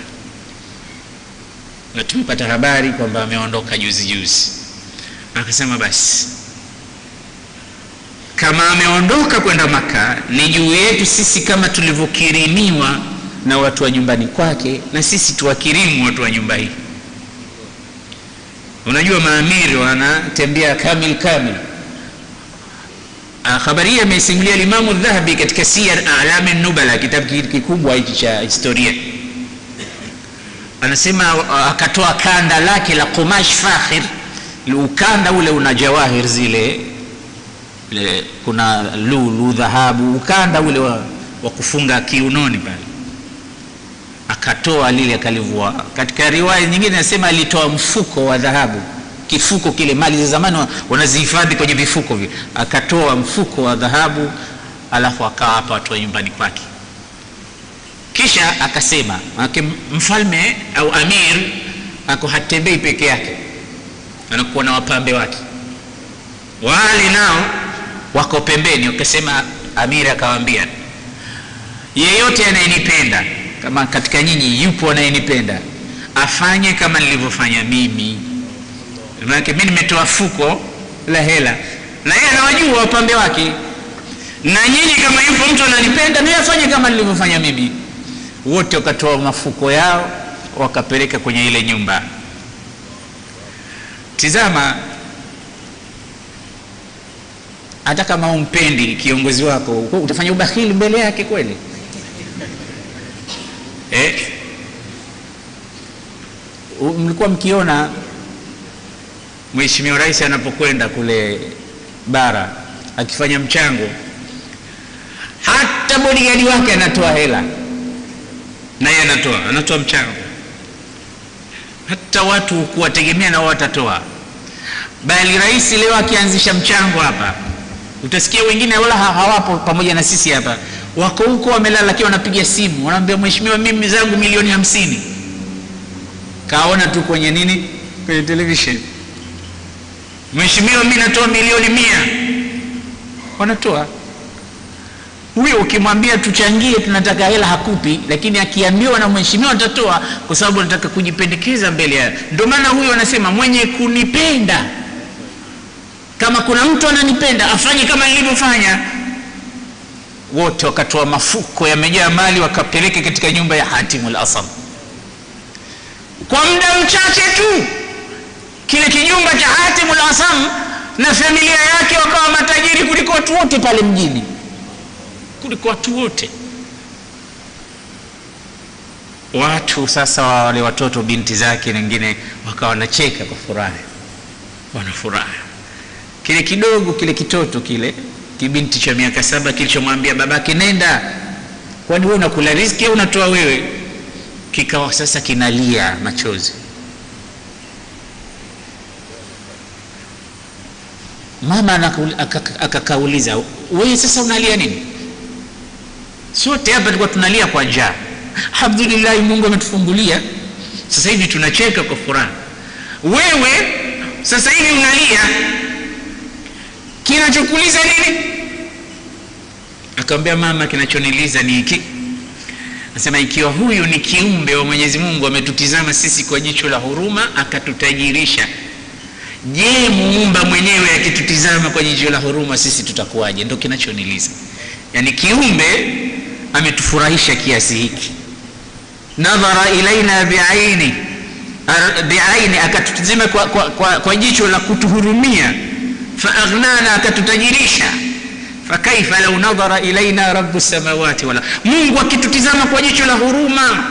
na tumepata habari kwamba ameondoka juzi juzi. Akasema basi kama ameondoka kwenda maka ni juu yetu sisi kama tulivyokirimiwa na watu wa nyumbani kwake na sisi tuwakirimu watu wa nyumba hii. Unajua maamiri wanatembea kamil kamil habari hii ameisimulia limamu dhahabi katika siyar alami nubala kitabu kikubwa hiki cha historia. Anasema akatoa kanda lake la qumash fakhir ukanda ule una jawahir zile le, kuna lulu dhahabu ukanda ule wa, wa kufunga kiunoni pale. Akatoa lile akalivua. Katika riwaya nyingine nasema alitoa mfuko wa dhahabu kifuko kile mali za zamani wanazihifadhi kwenye vifuko vile. Akatoa mfuko wa dhahabu alafu akawapa watu wa nyumbani kwake. Kisha akasema manake mfalme au amir ako hatembei peke yake anakuwa na wapambe wake. Wale nao wako pembeni wakasema amir akawambia yeyote anayenipenda kama katika nyinyi yupo anayenipenda afanye kama nilivyofanya mimi manake mi nimetoa fuko la hela. Na yeye anawajua wapambe wake. Na nyinyi kama yupo mtu ananipenda naye afanye kama nilivyofanya mimi. Wote wakatoa mafuko yao wakapeleka kwenye ile nyumba. Tizama hata kama umpendi kiongozi wako utafanya ubahili mbele yake kweli? Eh? mlikuwa mkiona mheshimiwa rais anapokwenda kule bara akifanya mchango hata bodigadi wake anatoa hela. Naye anatoa anatoa mchango. Hata watu kuwategemea nao watatoa. Bali rais leo akianzisha mchango hapa utasikia wengine wala hawapo pamoja na sisi hapa. Wako huko wamelala lakini wanapiga simu. Wanaambia mheshimiwa mimi zangu milioni hamsini. Kaona tu kwenye nini? Kwenye television mheshimiwa mi natoa milioni mia. Wanatoa. Huyo ukimwambia tuchangie tunataka hela hakupi. Lakini akiambiwa na mheshimiwa atatoa kwa sababu anataka kujipendekeza mbele ya ndio maana huyo anasema mwenye kunipenda kama kuna mtu ananipenda afanye kama nilivyofanya. Wote wakatoa mafuko yamejaa mali wakapeleka katika nyumba ya hatimul asam. Kwa muda mchache tu kile kijumba cha Hatim al-Asam na familia yake wakawa matajiri kuliko watu wote pale mjini. Kuliko watu wote. Watu sasa wale watoto binti zake wengine wakawa wanacheka kwa furaha. Wanafuraha kile kidogo kile kitoto kile kibinti cha miaka saba kilichomwambia babake nenda. Kwani wewe unakula riski au unatoa wewe? Kikawa sasa kinalia machozi mama akakauliza wewe sasa unalia nini? Sote hapa tulikuwa tunalia kwa njaa. Alhamdulillahi mungu ametufungulia. Sasa hivi tunacheka kwa furaha. Wewe sasa hivi unalia. Kinachokuliza nini? Akamwambia mama kinachoniliza ni hiki. Nasema ikiwa huyu ni kiumbe wa mwenyezi mungu ametutizama sisi kwa jicho la huruma akatutajirisha. Je muumba mwenyewe akitutizama kwenye jicho la huruma sisi tutakuwaje? Ndio kinachoniliza. Yani kiumbe ametufurahisha kiasi hiki. Nadhara ilaina biaini biaini akatutizama kwa, kwa, kwa, kwa jicho la kutuhurumia. Faaghnana akatutajirisha. Fakaifa lau nadhara ilaina rabu samawati wala mungu akitutizama kwa jicho la huruma.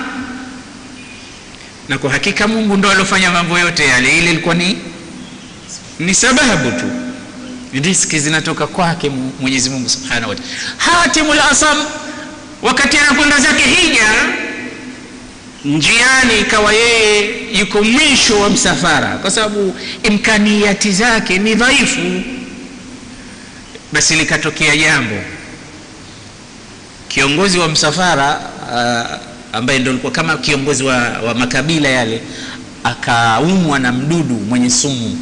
Na kwa hakika mungu ndo alofanya mambo yote yale. Ile ilikuwa ni ni sababu tu riski zinatoka kwake mwenyezi mungu subhanahu wataala hatimul asam wakati anakwenda zake hija njiani ikawa yeye yuko mwisho wa msafara kwa sababu imkaniati zake ni dhaifu. Basi likatokea jambo. Kiongozi wa msafara uh, ambaye ndio alikuwa kama kiongozi wa, wa makabila yale akaumwa na mdudu mwenye sumu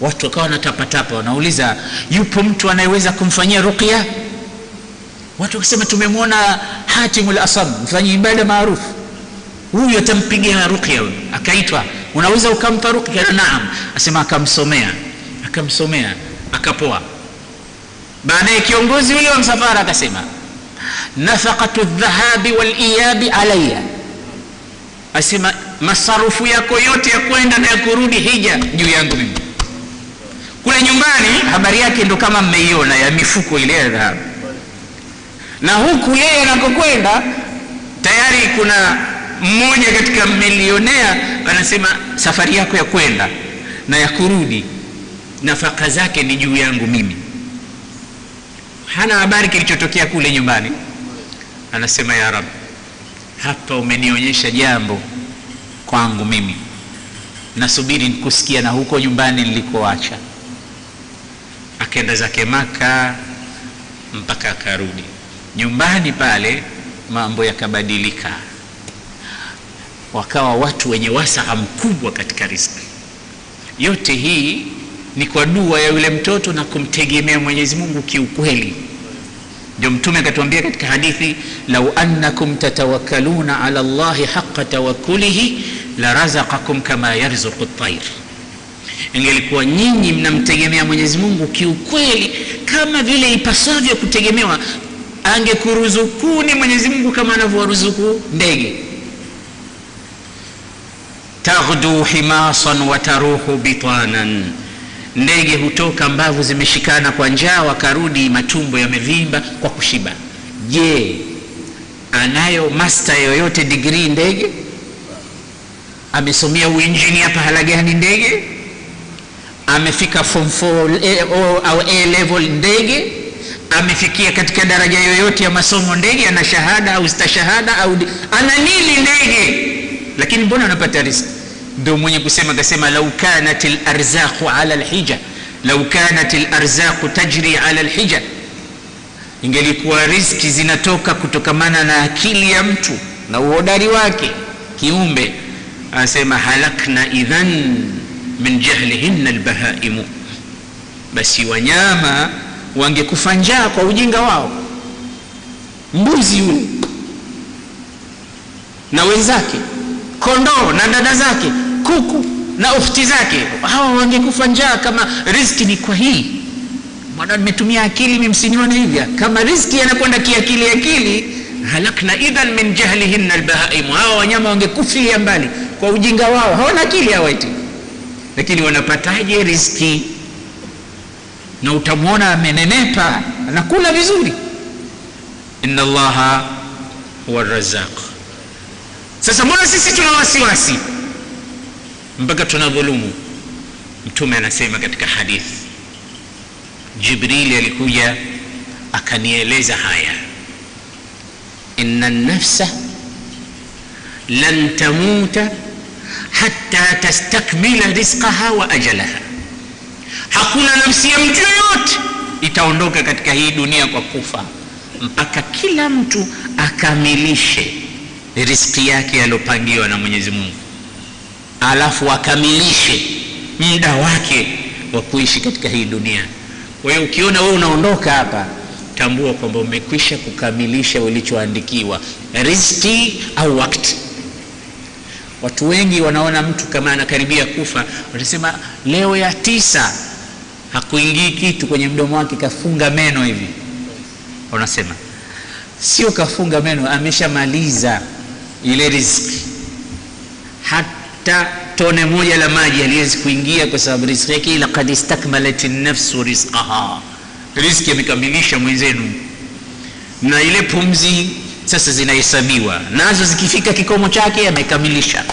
watu wakawa wanatapatapa wanauliza yupo mtu anayeweza kumfanyia ruqya? Watu wakasema tumemwona hatimul asam mfanyi ibada maarufu. Huyu atampigia ruqya akaitwa unaweza ukampa ruqya? Naam. Asema akamsomea. Akamsomea akapoa. Baadaye kiongozi yule wa msafara akasema nafaqatu dhahabi waliyabi alaya asema masarufu yako yote ya kwenda na ya kurudi hija juu yangu mimi kule nyumbani habari yake ndo kama mmeiona ya mifuko ile ya dhahabu. Na huku yeye anakokwenda tayari kuna mmoja katika milionea anasema safari yako ya kwenda na ya kurudi nafaka zake ni juu yangu mimi. Hana habari kilichotokea kule nyumbani. Anasema ya rab hapa umenionyesha jambo kwangu mimi. Nasubiri kusikia na huko nyumbani nilikoacha akaenda zake maka mpaka akarudi. Nyumbani pale mambo yakabadilika. Wakawa watu wenye wasaa mkubwa katika riziki. Yote hii ni kwa dua ya yule mtoto na kumtegemea mwenyezi mungu kiukweli. Ndio mtume akatuambia katika hadithi lau annakum tatawakkaluna ala llahi haqa tawakkulihi la razaqakum kama yarzuqu tair ingelikuwa nyinyi mnamtegemea mwenyezi mungu kiukweli kama vile ipasavyo kutegemewa angekuruzukuni mwenyezi mungu kama anavyowaruzuku ndege. Taghdu himasan wataruhu bitanan. Ndege hutoka mbavu zimeshikana kwa njaa wakarudi matumbo yamevimba kwa kushiba. Je anayo masta yoyote digrii ndege? Amesomea uinjinia pahala gani ndege amefika form 4 au a level ndege amefikia katika daraja yoyote ya masomo ndege ana shahada au stashahada au ana nini ndege? Lakini mbona anapata riski ndio mwenye kusema akasema lau kanat larzaqu ala lhija lau kanat larzaqu tajri ala lhija ingelikuwa riski zinatoka kutokamana na akili ya mtu na uhodari wake. Kiumbe anasema halakna idhan min jahlihinna albahaimu, basi wanyama wangekufa njaa kwa ujinga wao. Mbuzi yule na wenzake kondoo na dada zake kuku na ufti zake hawa wangekufa njaa kama riski ni kwa hii. Mwana nimetumia akili mimsinione hivya kama riski yanakwenda kiakili akili halakna idhan min jahlihinna albahaimu. Hawa wanyama wangekufia mbali kwa ujinga wao. Hawana akili hawaiti lakini wanapataje riski na utamwona amenenepa anakula vizuri. Inna allaha huwa razaq sasa mbona sisi tuna wasiwasi? Mpaka tuna dhulumu mtume anasema katika hadithi jibrili alikuja akanieleza haya. Inna nafsa lan tamuta hatta tastakmila rizqaha wa ajalaha hakuna nafsi ya mtu yoyote itaondoka katika hii dunia kwa kufa mpaka kila mtu akamilishe riski yake aliyopangiwa na mwenyezi mungu. Alafu akamilishe muda wake wa kuishi katika hii dunia. Kwa hiyo ukiona wewe unaondoka hapa tambua kwamba umekwisha kukamilisha ulichoandikiwa. Riziki au wakti watu wengi wanaona mtu kama anakaribia kufa. Watasema leo ya tisa hakuingii kitu kwenye mdomo wake kafunga meno hivi. Wanasema sio kafunga meno ameshamaliza ile riziki. Hata tone moja la maji aliwezi kuingia kwa sababu riziki yake laqad istakmalat nafsu rizqaha. Riziki amekamilisha mwenzenu. Na ile pumzi sasa zinahesabiwa nazo zikifika kikomo chake amekamilisha.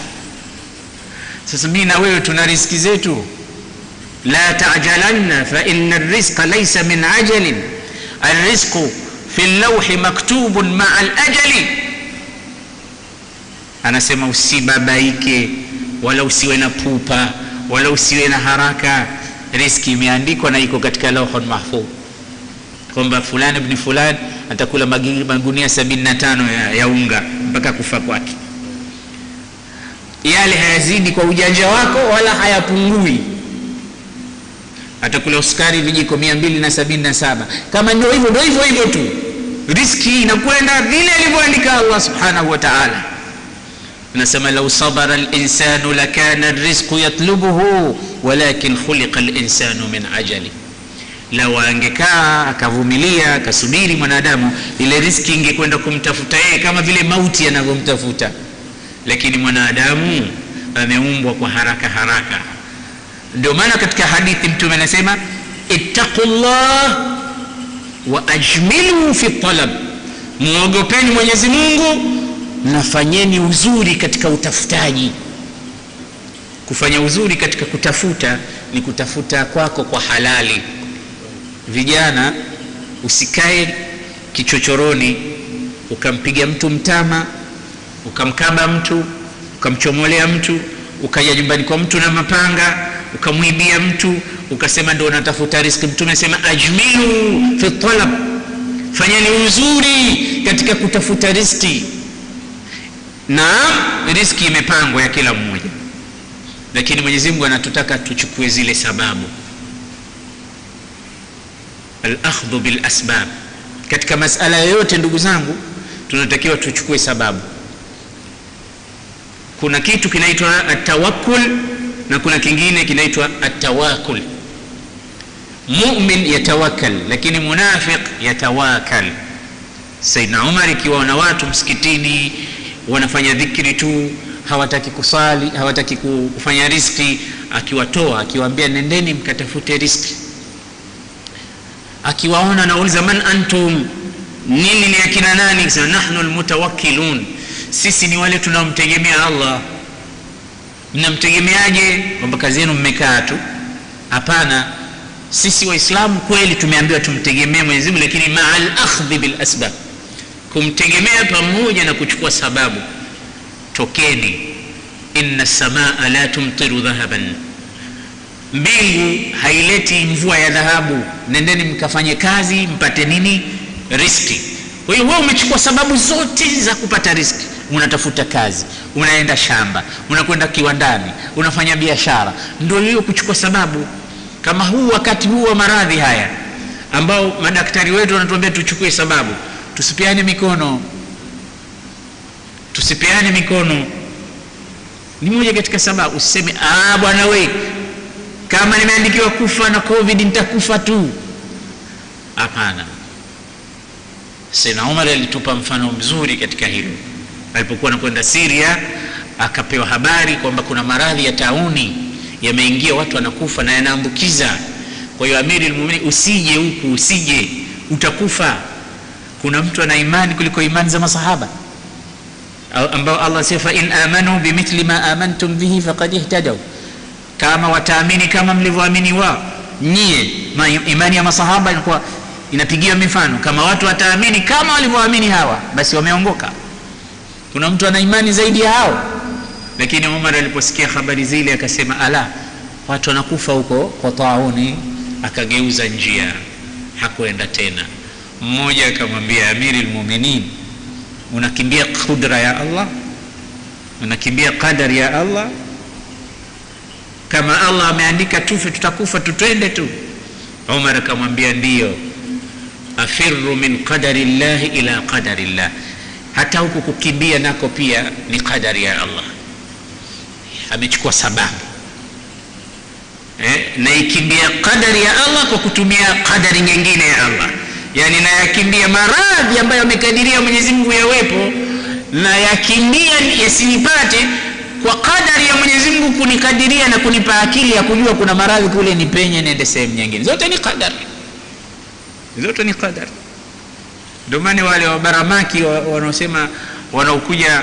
Sasa mimi na wewe tuna riski zetu. La tajalanna fa inna rizqa laysa min ajalin. Alrizqu fi llauhi maktubun maa alajali anasema usibabaike wala usiwe na pupa wala usiwe na haraka. Riski imeandikwa na iko katika lauhun mahfudh kwamba fulani bni fulani atakula magunia 75 ya, unga mpaka kufa kwake. Yale hayazidi kwa ujanja wako wala hayapungui. Atakula sukari vijiko 277 kama ndio hivyo ndio hivyo hivyo tu. Riski inakwenda vile alivyoandika allah subhanahu wa taala. Nasema lau sabara linsanu lakana rizqu yatlubuhu walakin khuliqa linsanu min ajali lau angekaa akavumilia akasubiri mwanadamu ile riski ingekwenda kumtafuta yeye kama vile mauti yanavyomtafuta. Lakini mwanadamu ameumbwa kwa haraka haraka. Ndio maana katika hadithi mtume anasema ittaqullah wa ajmilu fi talab. Muogopeni mwenyezi mungu nafanyeni uzuri katika utafutaji. Kufanya uzuri katika kutafuta ni kutafuta kwako kwa halali vijana usikae kichochoroni ukampiga mtu mtama ukamkaba mtu ukamchomolea mtu ukaja nyumbani kwa mtu na mapanga ukamwibia mtu ukasema ndo unatafuta riski mtume asema ajmilu fi talab. Fanyeni uzuri katika kutafuta riski na riski imepangwa ya kila mmoja. Lakini mwenyezi mungu anatutaka tuchukue zile sababu alakhdhu bilasbab. Katika masala yoyote ndugu zangu tunatakiwa tuchukue sababu. Kuna kitu kinaitwa atawakul na kuna kingine kinaitwa atawakul mumin yatawakal lakini munafiq yatawakal saidna umar ikiwaona watu msikitini wanafanya dhikri tu hawataki kusali hawataki kufanya riski akiwatoa akiwaambia nendeni mkatafute riski akiwaona anauliza man antum? Nini ni akina nani? Sema nahnu lmutawakilun sisi ni wale tunaomtegemea allah. Mnamtegemeaje? Kwamba kazi yenu mmekaa tu. Hapana. Sisi waislamu kweli tumeambiwa tumtegemee mwenyezimungu lakini maa lakhdhi bilasbab kumtegemea pamoja na kuchukua sababu. Tokeni. Inna samaa la tumtiru dhahaban mbingu haileti mvua ya dhahabu. Nendeni mkafanye kazi mpate nini? Riski. Kwa hiyo wewe umechukua sababu zote za kupata riski. Unatafuta kazi unaenda shamba unakwenda kiwandani unafanya biashara. Ndo hiyo kuchukua sababu. Kama huu wakati huu wa maradhi haya ambao madaktari wetu wanatuambia tuchukue sababu tusipeane mikono. Tusipeane mikono. Ni moja katika sababu. Usiseme bwana we kama nimeandikiwa kufa na covid nitakufa tu. Hapana. Sena umar alitupa mfano mzuri katika hilo. Alipokuwa anakwenda siria akapewa habari kwamba kuna maradhi ya tauni yameingia watu wanakufa na yanaambukiza. Kwa hiyo amiri lmumini usije huku usije utakufa. Kuna mtu ana imani kuliko imani za masahaba? Ambao allah sema fain amanu bimithli ma amantum bihi faqad ihtadaw kama wataamini kama mlivyoamini wao. Nyie imani ya masahaba ilikuwa inapigiwa mifano. Kama watu wataamini kama walivyoamini hawa basi wameongoka. Kuna mtu ana imani zaidi ya hao? Lakini umar aliposikia habari zile akasema ala watu wanakufa huko kwa tauni. Akageuza njia hakuenda tena. Mmoja akamwambia amiri lmuminin unakimbia qudra ya allah? Unakimbia qadari ya allah kama allah ameandika tufe tutakufa tutwende tu. Umar akamwambia ndiyo afiru min qadari llahi ila qadari llah hata huku kukimbia nako pia ni qadari ya allah. Amechukua sababu. Eh, naikimbia qadari ya allah kwa kutumia qadari nyingine ya allah. Yani nayakimbia maradhi ambayo amekadiria mwenyezi mungu yawepo na yakimbia yasinipate kwa qadari ya mwenyezi mungu kunikadiria na kunipa akili ya kujua kuna maradhi kule nipenye niende sehemu nyingine. Zote ni qadari zote ni qadari ndio maana wale wabaramaki wanaosema wanaokuja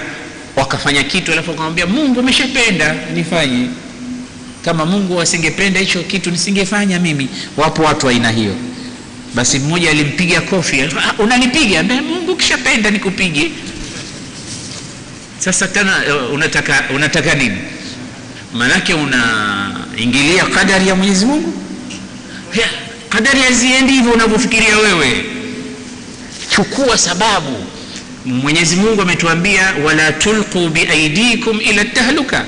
wakafanya kitu alafu wakamwambia mungu ameshapenda nifanye. Kama mungu asingependa hicho kitu nisingefanya mimi. Wapo watu aina hiyo. Basi mmoja alimpiga kofi ah, unanipiga? Mungu kishapenda nikupige sasa tena unataka unataka nini? Maanake unaingilia kadari ya mwenyezi mungu? Kadari haziendi hivyo unavyofikiria wewe. Chukua sababu. Mwenyezi mungu ametuambia wala tulqu biaidikum ila tahluka.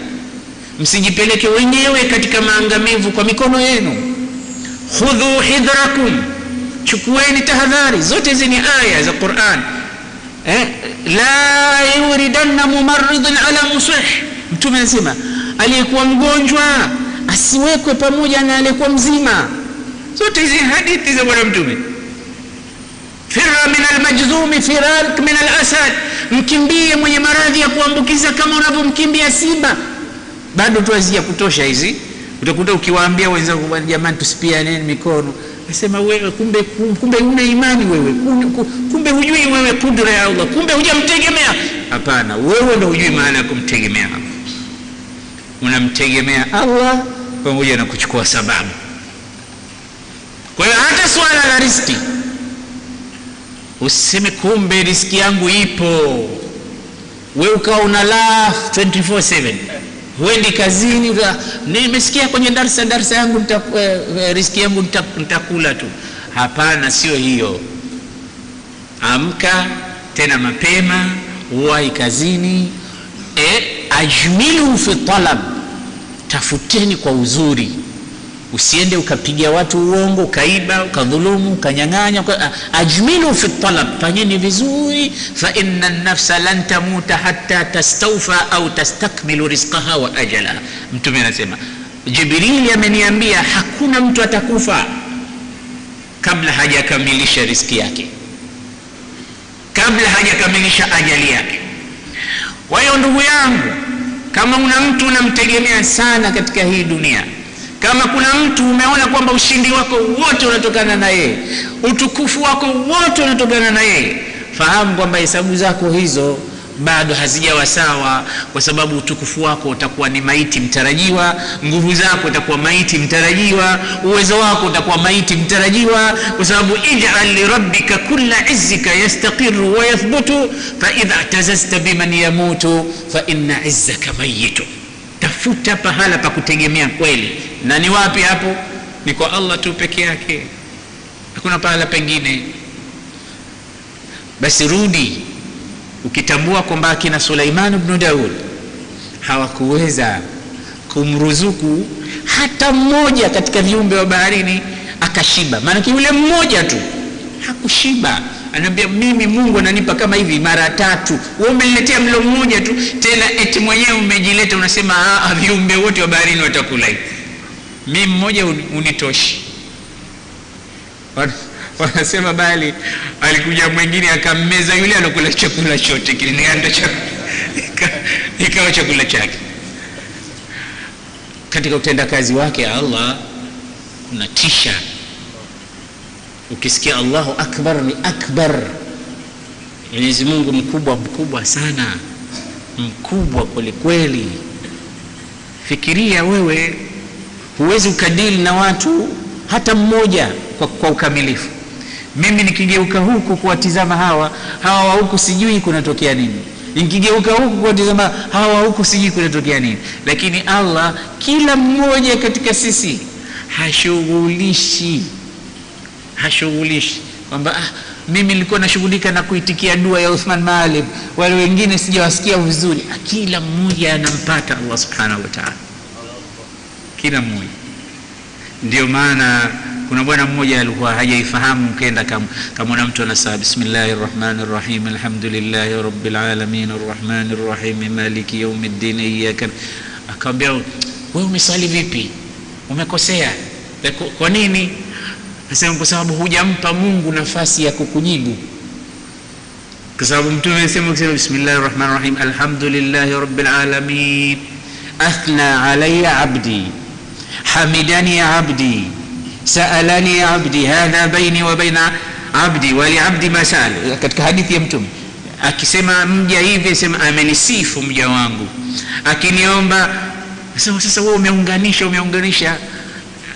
Msijipeleke wenyewe katika maangamivu kwa mikono yenu. Khudhu hidhrakum chukueni tahadhari. Zote hizi ni aya za quran eh, la yuridanna mumaridun ala musih. Mtume anasema aliyekuwa mgonjwa asiwekwe pamoja na aliyekuwa mzima. Zote hizi hadithi za bwana mtume. Fira min almajzumi firak min alasad. Mkimbie mwenye maradhi ya kuambukiza kama unavyomkimbia simba. Bado tu hazija kutosha hizi. Utakuta ukiwaambia wenzako jamani tusipianeni mikono nasema wewe kumbe kumbe una imani wewe. Kumbe hujui wewe kudra ya allah. Kumbe hujamtegemea. Hapana wewe ndo hujui maana ya kumtegemea. Unamtegemea allah pamoja na kuchukua sababu. Kwa hiyo hata swala la riski usiseme kumbe riski yangu ipo. We ukawa una laugh 24/7 huendi kazini nimesikia kwenye darsa darsa yangu nita, uh, riski yangu nitakula tu. Hapana sio hiyo. Amka tena mapema uwai kazini. E, ajmilu fi talab. Tafuteni kwa uzuri usiende ukapiga watu uongo ukaiba ukadhulumu ukanyang'anya uka, ajmilu fi talab fanyeni vizuri. Fa inna nafsa lan tamuta hatta tastaufa au tastakmilu rizqaha wa ajalaha mtume anasema jibrili ameniambia hakuna mtu atakufa kabla hajakamilisha riski yake. Kabla hajakamilisha ajali yake. Kwa hiyo ndugu yangu kama una mtu unamtegemea sana katika hii dunia kama kuna mtu umeona kwamba ushindi wako wote unatokana na yeye utukufu wako wote unatokana na yeye fahamu kwamba hesabu zako hizo bado hazijawa sawa kwa sababu utukufu wako utakuwa ni maiti mtarajiwa nguvu zako utakuwa maiti mtarajiwa uwezo wako utakuwa maiti mtarajiwa kwa sababu ij'al lirabbika kulla izzika yastaqiru wa yathbutu fa tazazta biman yamutu fa inna izzaka mayitu tafuta pahala pa kutegemea kweli na ni wapi hapo? Ni kwa allah tu peke yake. Hakuna pahala pengine. Basi rudi ukitambua kwamba akina suleiman bnu daud hawakuweza kumruzuku hata mmoja katika viumbe wa baharini akashiba. Maanake yule mmoja tu hakushiba. Anaambia mimi mungu ananipa kama hivi mara tatu. We umeniletea mlo mmoja tu tena eti mwenyewe umejileta unasema viumbe wote wa baharini watakula hivi mi mmoja unitoshi. Wanasema bali alikuja mwingine akammeza yule alokula chakula chote kilinianda ikawa chakula chake. Katika utendakazi wake allah unatisha ukisikia allahu akbar ni akbar. Mwenyezi mungu mkubwa mkubwa sana. Mkubwa kwelikweli fikiria wewe huwezi ukadili na watu hata mmoja kwa, kwa ukamilifu. Mimi nikigeuka huku kuwatizama hawa hawa wa huku sijui kunatokea nini. Nikigeuka huku kuwatizama hawa wa huku sijui kunatokea nini. Lakini allah kila mmoja katika sisi hashughulishi hashughulishi. Kwamba ah, mimi nilikuwa nashughulika na kuitikia dua ya uthman maalim wale wengine sijawasikia vizuri. Kila mmoja anampata allah subhanahu wa taala kila mmoja. Ndio maana kuna bwana mmoja alikuwa hajaifahamu kenda kamwona mtu anasema bismillahi rrahmani rrahim alhamdulillahi rabbil alamin arrahmani rrahim maliki yaumiddin iyyaka akamwambia wewe umesali vipi? Umekosea? Kwa nini? Asema kwa sababu hujampa mungu nafasi ya kukujibu. Kwa sababu mtume amesema kusema bismillahi rahmani rahim alhamdulillahi rabbil alamin athna alayya abdi hamidani abdi سألني abdi hadha baini wa baina abdi waliabdi ma katika hadithi ya mtume akisema mja hivi sema amenisifu mja wangu. Akiniomba sema sasa wewe umeunganisha umeunganisha.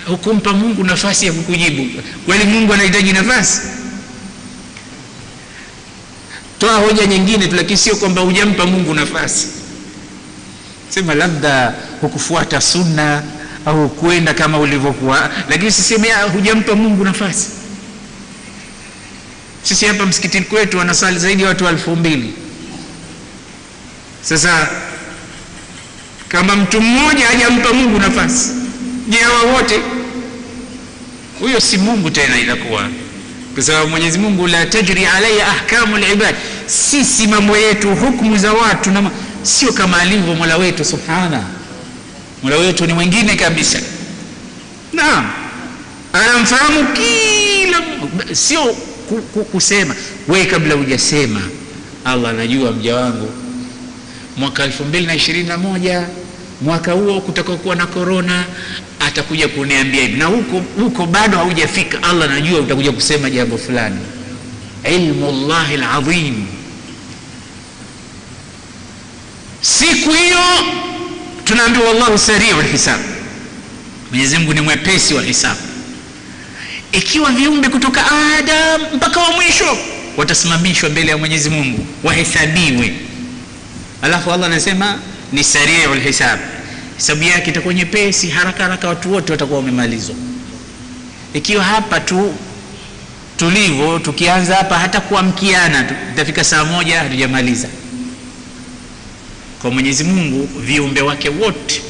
Hukumpa mungu nafasi ya kukujibu. Kweli mungu anahitaji nafasi? Toa hoja nyingine tu lakini sio kwamba hujampa mungu nafasi. Sema labda hukufuata sunna au kwenda kama ulivyokuwa. Lakini siseme hujampa mungu nafasi. Sisi hapa msikitini kwetu wanasali zaidi ya watu elfu mbili. Sasa kama mtu mmoja hajampa mungu nafasi je hawa wote. Huyo si mungu tena inakuwa. Kwa sababu mwenyezi mungu la tajri alaya ahkamu libad sisi mambo yetu hukmu za watu na sio kama alivyo mola wetu subhana mola wetu ni mwingine kabisa. Naam. Anamfahamu kila sio ku, ku, kusema. Wee kabla hujasema allah anajua mja wangu. Mwaka elfu mbili na ishirini na moja mwaka huo kutakokuwa na korona atakuja kuniambia hivi. Na huko huko bado haujafika. Allah anajua utakuja kusema jambo fulani. Ilmu llahi ladhim siku hiyo tunaambiwa wallahu sariu lhisab mwenyezi mungu ni mwepesi wa hisabu ikiwa viumbe kutoka adam mpaka wa mwisho watasimamishwa mbele ya mwenyezi mungu wahesabiwe. Alafu allah anasema ni sariu lhisab hisabu yake itakuwa nyepesi haraka haraka watu wote watakuwa wamemalizwa. Ikiwa hapa tu tulivyo tukianza hapa hata kuamkiana tu itafika saa moja hatujamaliza kwa mwenyezi mungu viumbe wake wote.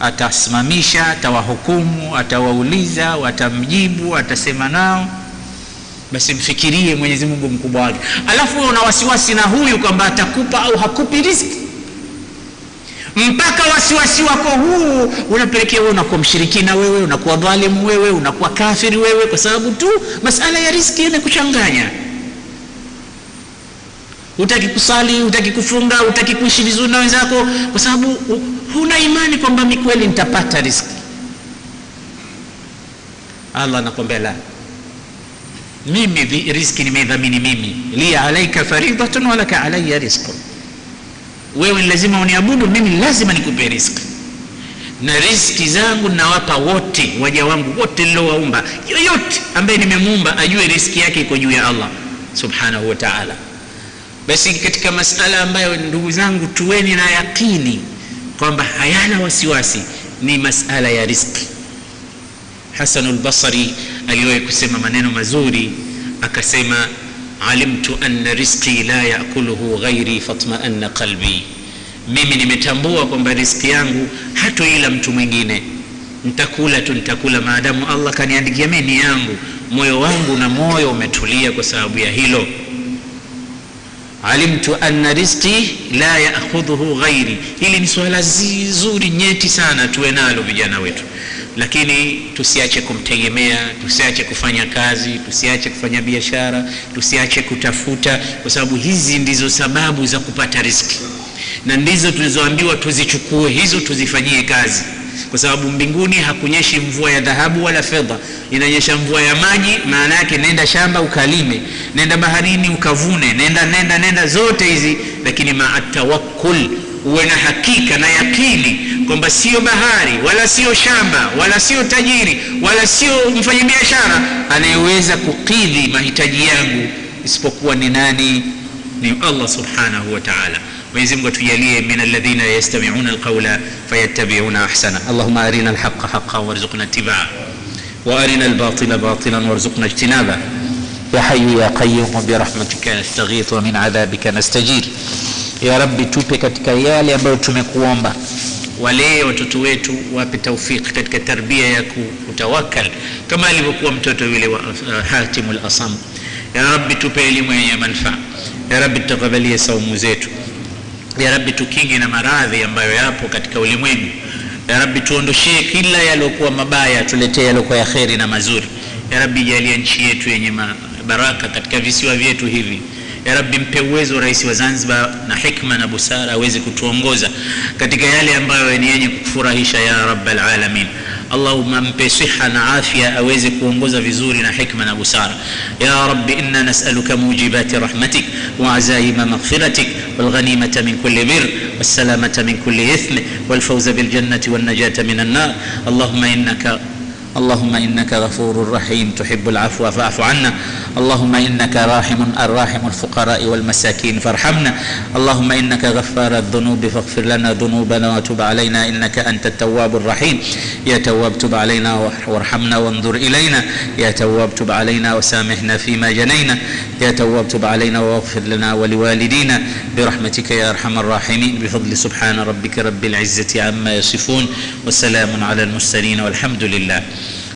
Atasimamisha atawahukumu atawauliza watamjibu atasema nao. Basi mfikirie mwenyezi mungu mkubwa wake. Alafu una wasiwasi na huyu kwamba atakupa au hakupi riski mpaka wasiwasi wako huu unapelekea wewe unakuwa mshirikina wewe unakuwa dhalimu wewe unakuwa kafiri wewe kwa sababu tu masala ya riski yanakuchanganya hutaki kusali utaki kufunga utaki kuishi vizuri na wenzako kwa sababu huna imani kwamba mi kweli nitapata riski allah anakwambia la. Mimi riski nimeidhamini mimi. Li alaika faridhatun walaka alaya risku wewe ni lazima uniabudu mimi lazima nikupe riski na riski zangu nawapa wote waja wangu wote nilowaumba yoyote ambaye nimemuumba ajue riski yake iko juu ya allah subhanahu wa taala basi katika masala ambayo ndugu zangu tuweni na yakini kwamba hayana wasiwasi ni masala ya riski. Hasanu lbasari aliwahi kusema maneno mazuri akasema alimtu anna riski la yakuluhu ghairi fatmaanna qalbi. Mimi nimetambua kwamba riski yangu hatoila mtu mwingine. Ntakula tu ntakula maadamu allah kaniandikia mimi yangu. Moyo wangu na moyo umetulia kwa sababu ya hilo alimtu anna rizqi la ya'khudhuhu ghairi hili ni swala zuri nyeti sana tuwe nalo vijana wetu. Lakini tusiache kumtegemea tusiache kufanya kazi tusiache kufanya biashara tusiache kutafuta kwa sababu hizi ndizo sababu za kupata riski na ndizo tulizoambiwa tuzichukue hizo tuzifanyie kazi kwa sababu mbinguni hakunyeshi mvua ya dhahabu wala fedha. Inanyesha mvua ya maji maana yake nenda shamba ukalime. Nenda baharini ukavune. Nenda nenda nenda zote hizi lakini maa tawakkul uwe na hakika na yakini kwamba sio bahari wala sio shamba wala sio tajiri wala sio mfanyabiashara anayeweza kukidhi mahitaji yangu isipokuwa ni nani? Ni allah subhanahu wa taala وينزم قتفيليه من الذين يستمعون القول فيتبعون أحسنه. اللهم أرنا الحق حقا وارزقنا اتباعه وأرنا الباطل باطلا وارزقنا اجتنابه. يا حي يا قيوم برحمتك نستغيث ومن عذابك نستجير. يا ربي توبك تكيالي يا tumekuomba. Walee ولي wetu وبتوفيق taufiki katika tarbia ya kutawakal. Kama alivyokuwa mtoto yule wa eh, hatimul asam ya rabbi tupe elimu yenye manufaa. Ya rabbi tukabalie saumu Ya Rabbi, tukinge na maradhi ambayo yapo katika ulimwengu. Ya Rabbi, tuondoshee kila yaliokuwa mabaya, tuletee yaliokuwa ya kheri na mazuri. Ya Rabbi, jalia nchi yetu yenye baraka katika visiwa vyetu hivi ya Rabbi, mpe uwezo rais wa Zanzibar na hikma na busara aweze kutuongoza katika yale ambayo ni yenye kufurahisha ya rabbal alamin. اللهم امبي صحة عافية أويزك وانقز في زورنا حكمة بسارة يا رب إنا نسألك موجبات رحمتك وعزائم مغفرتك والغنيمة من كل بر والسلامة من كل إثم والفوز بالجنة والنجاة من النار اللهم إنك اللهم إنك غفور رحيم. تحب العفو فاعف عنا. اللهم إنك راحم الراحم الفقراء والمساكين فارحمنا. اللهم إنك غفار الذنوب فاغفر لنا ذنوبنا وتب علينا. إنك أنت التواب الرحيم. يا تواب تب علينا وارحمنا وانظر إلينا. يا تواب تب علينا وسامحنا فيما جنينا. يا تواب تب علينا واغفر لنا ولوالدينا. برحمتك يا أرحم الراحمين. بفضل سبحان ربك رب العزة عما يصفون. وسلام على المرسلين والحمد لله.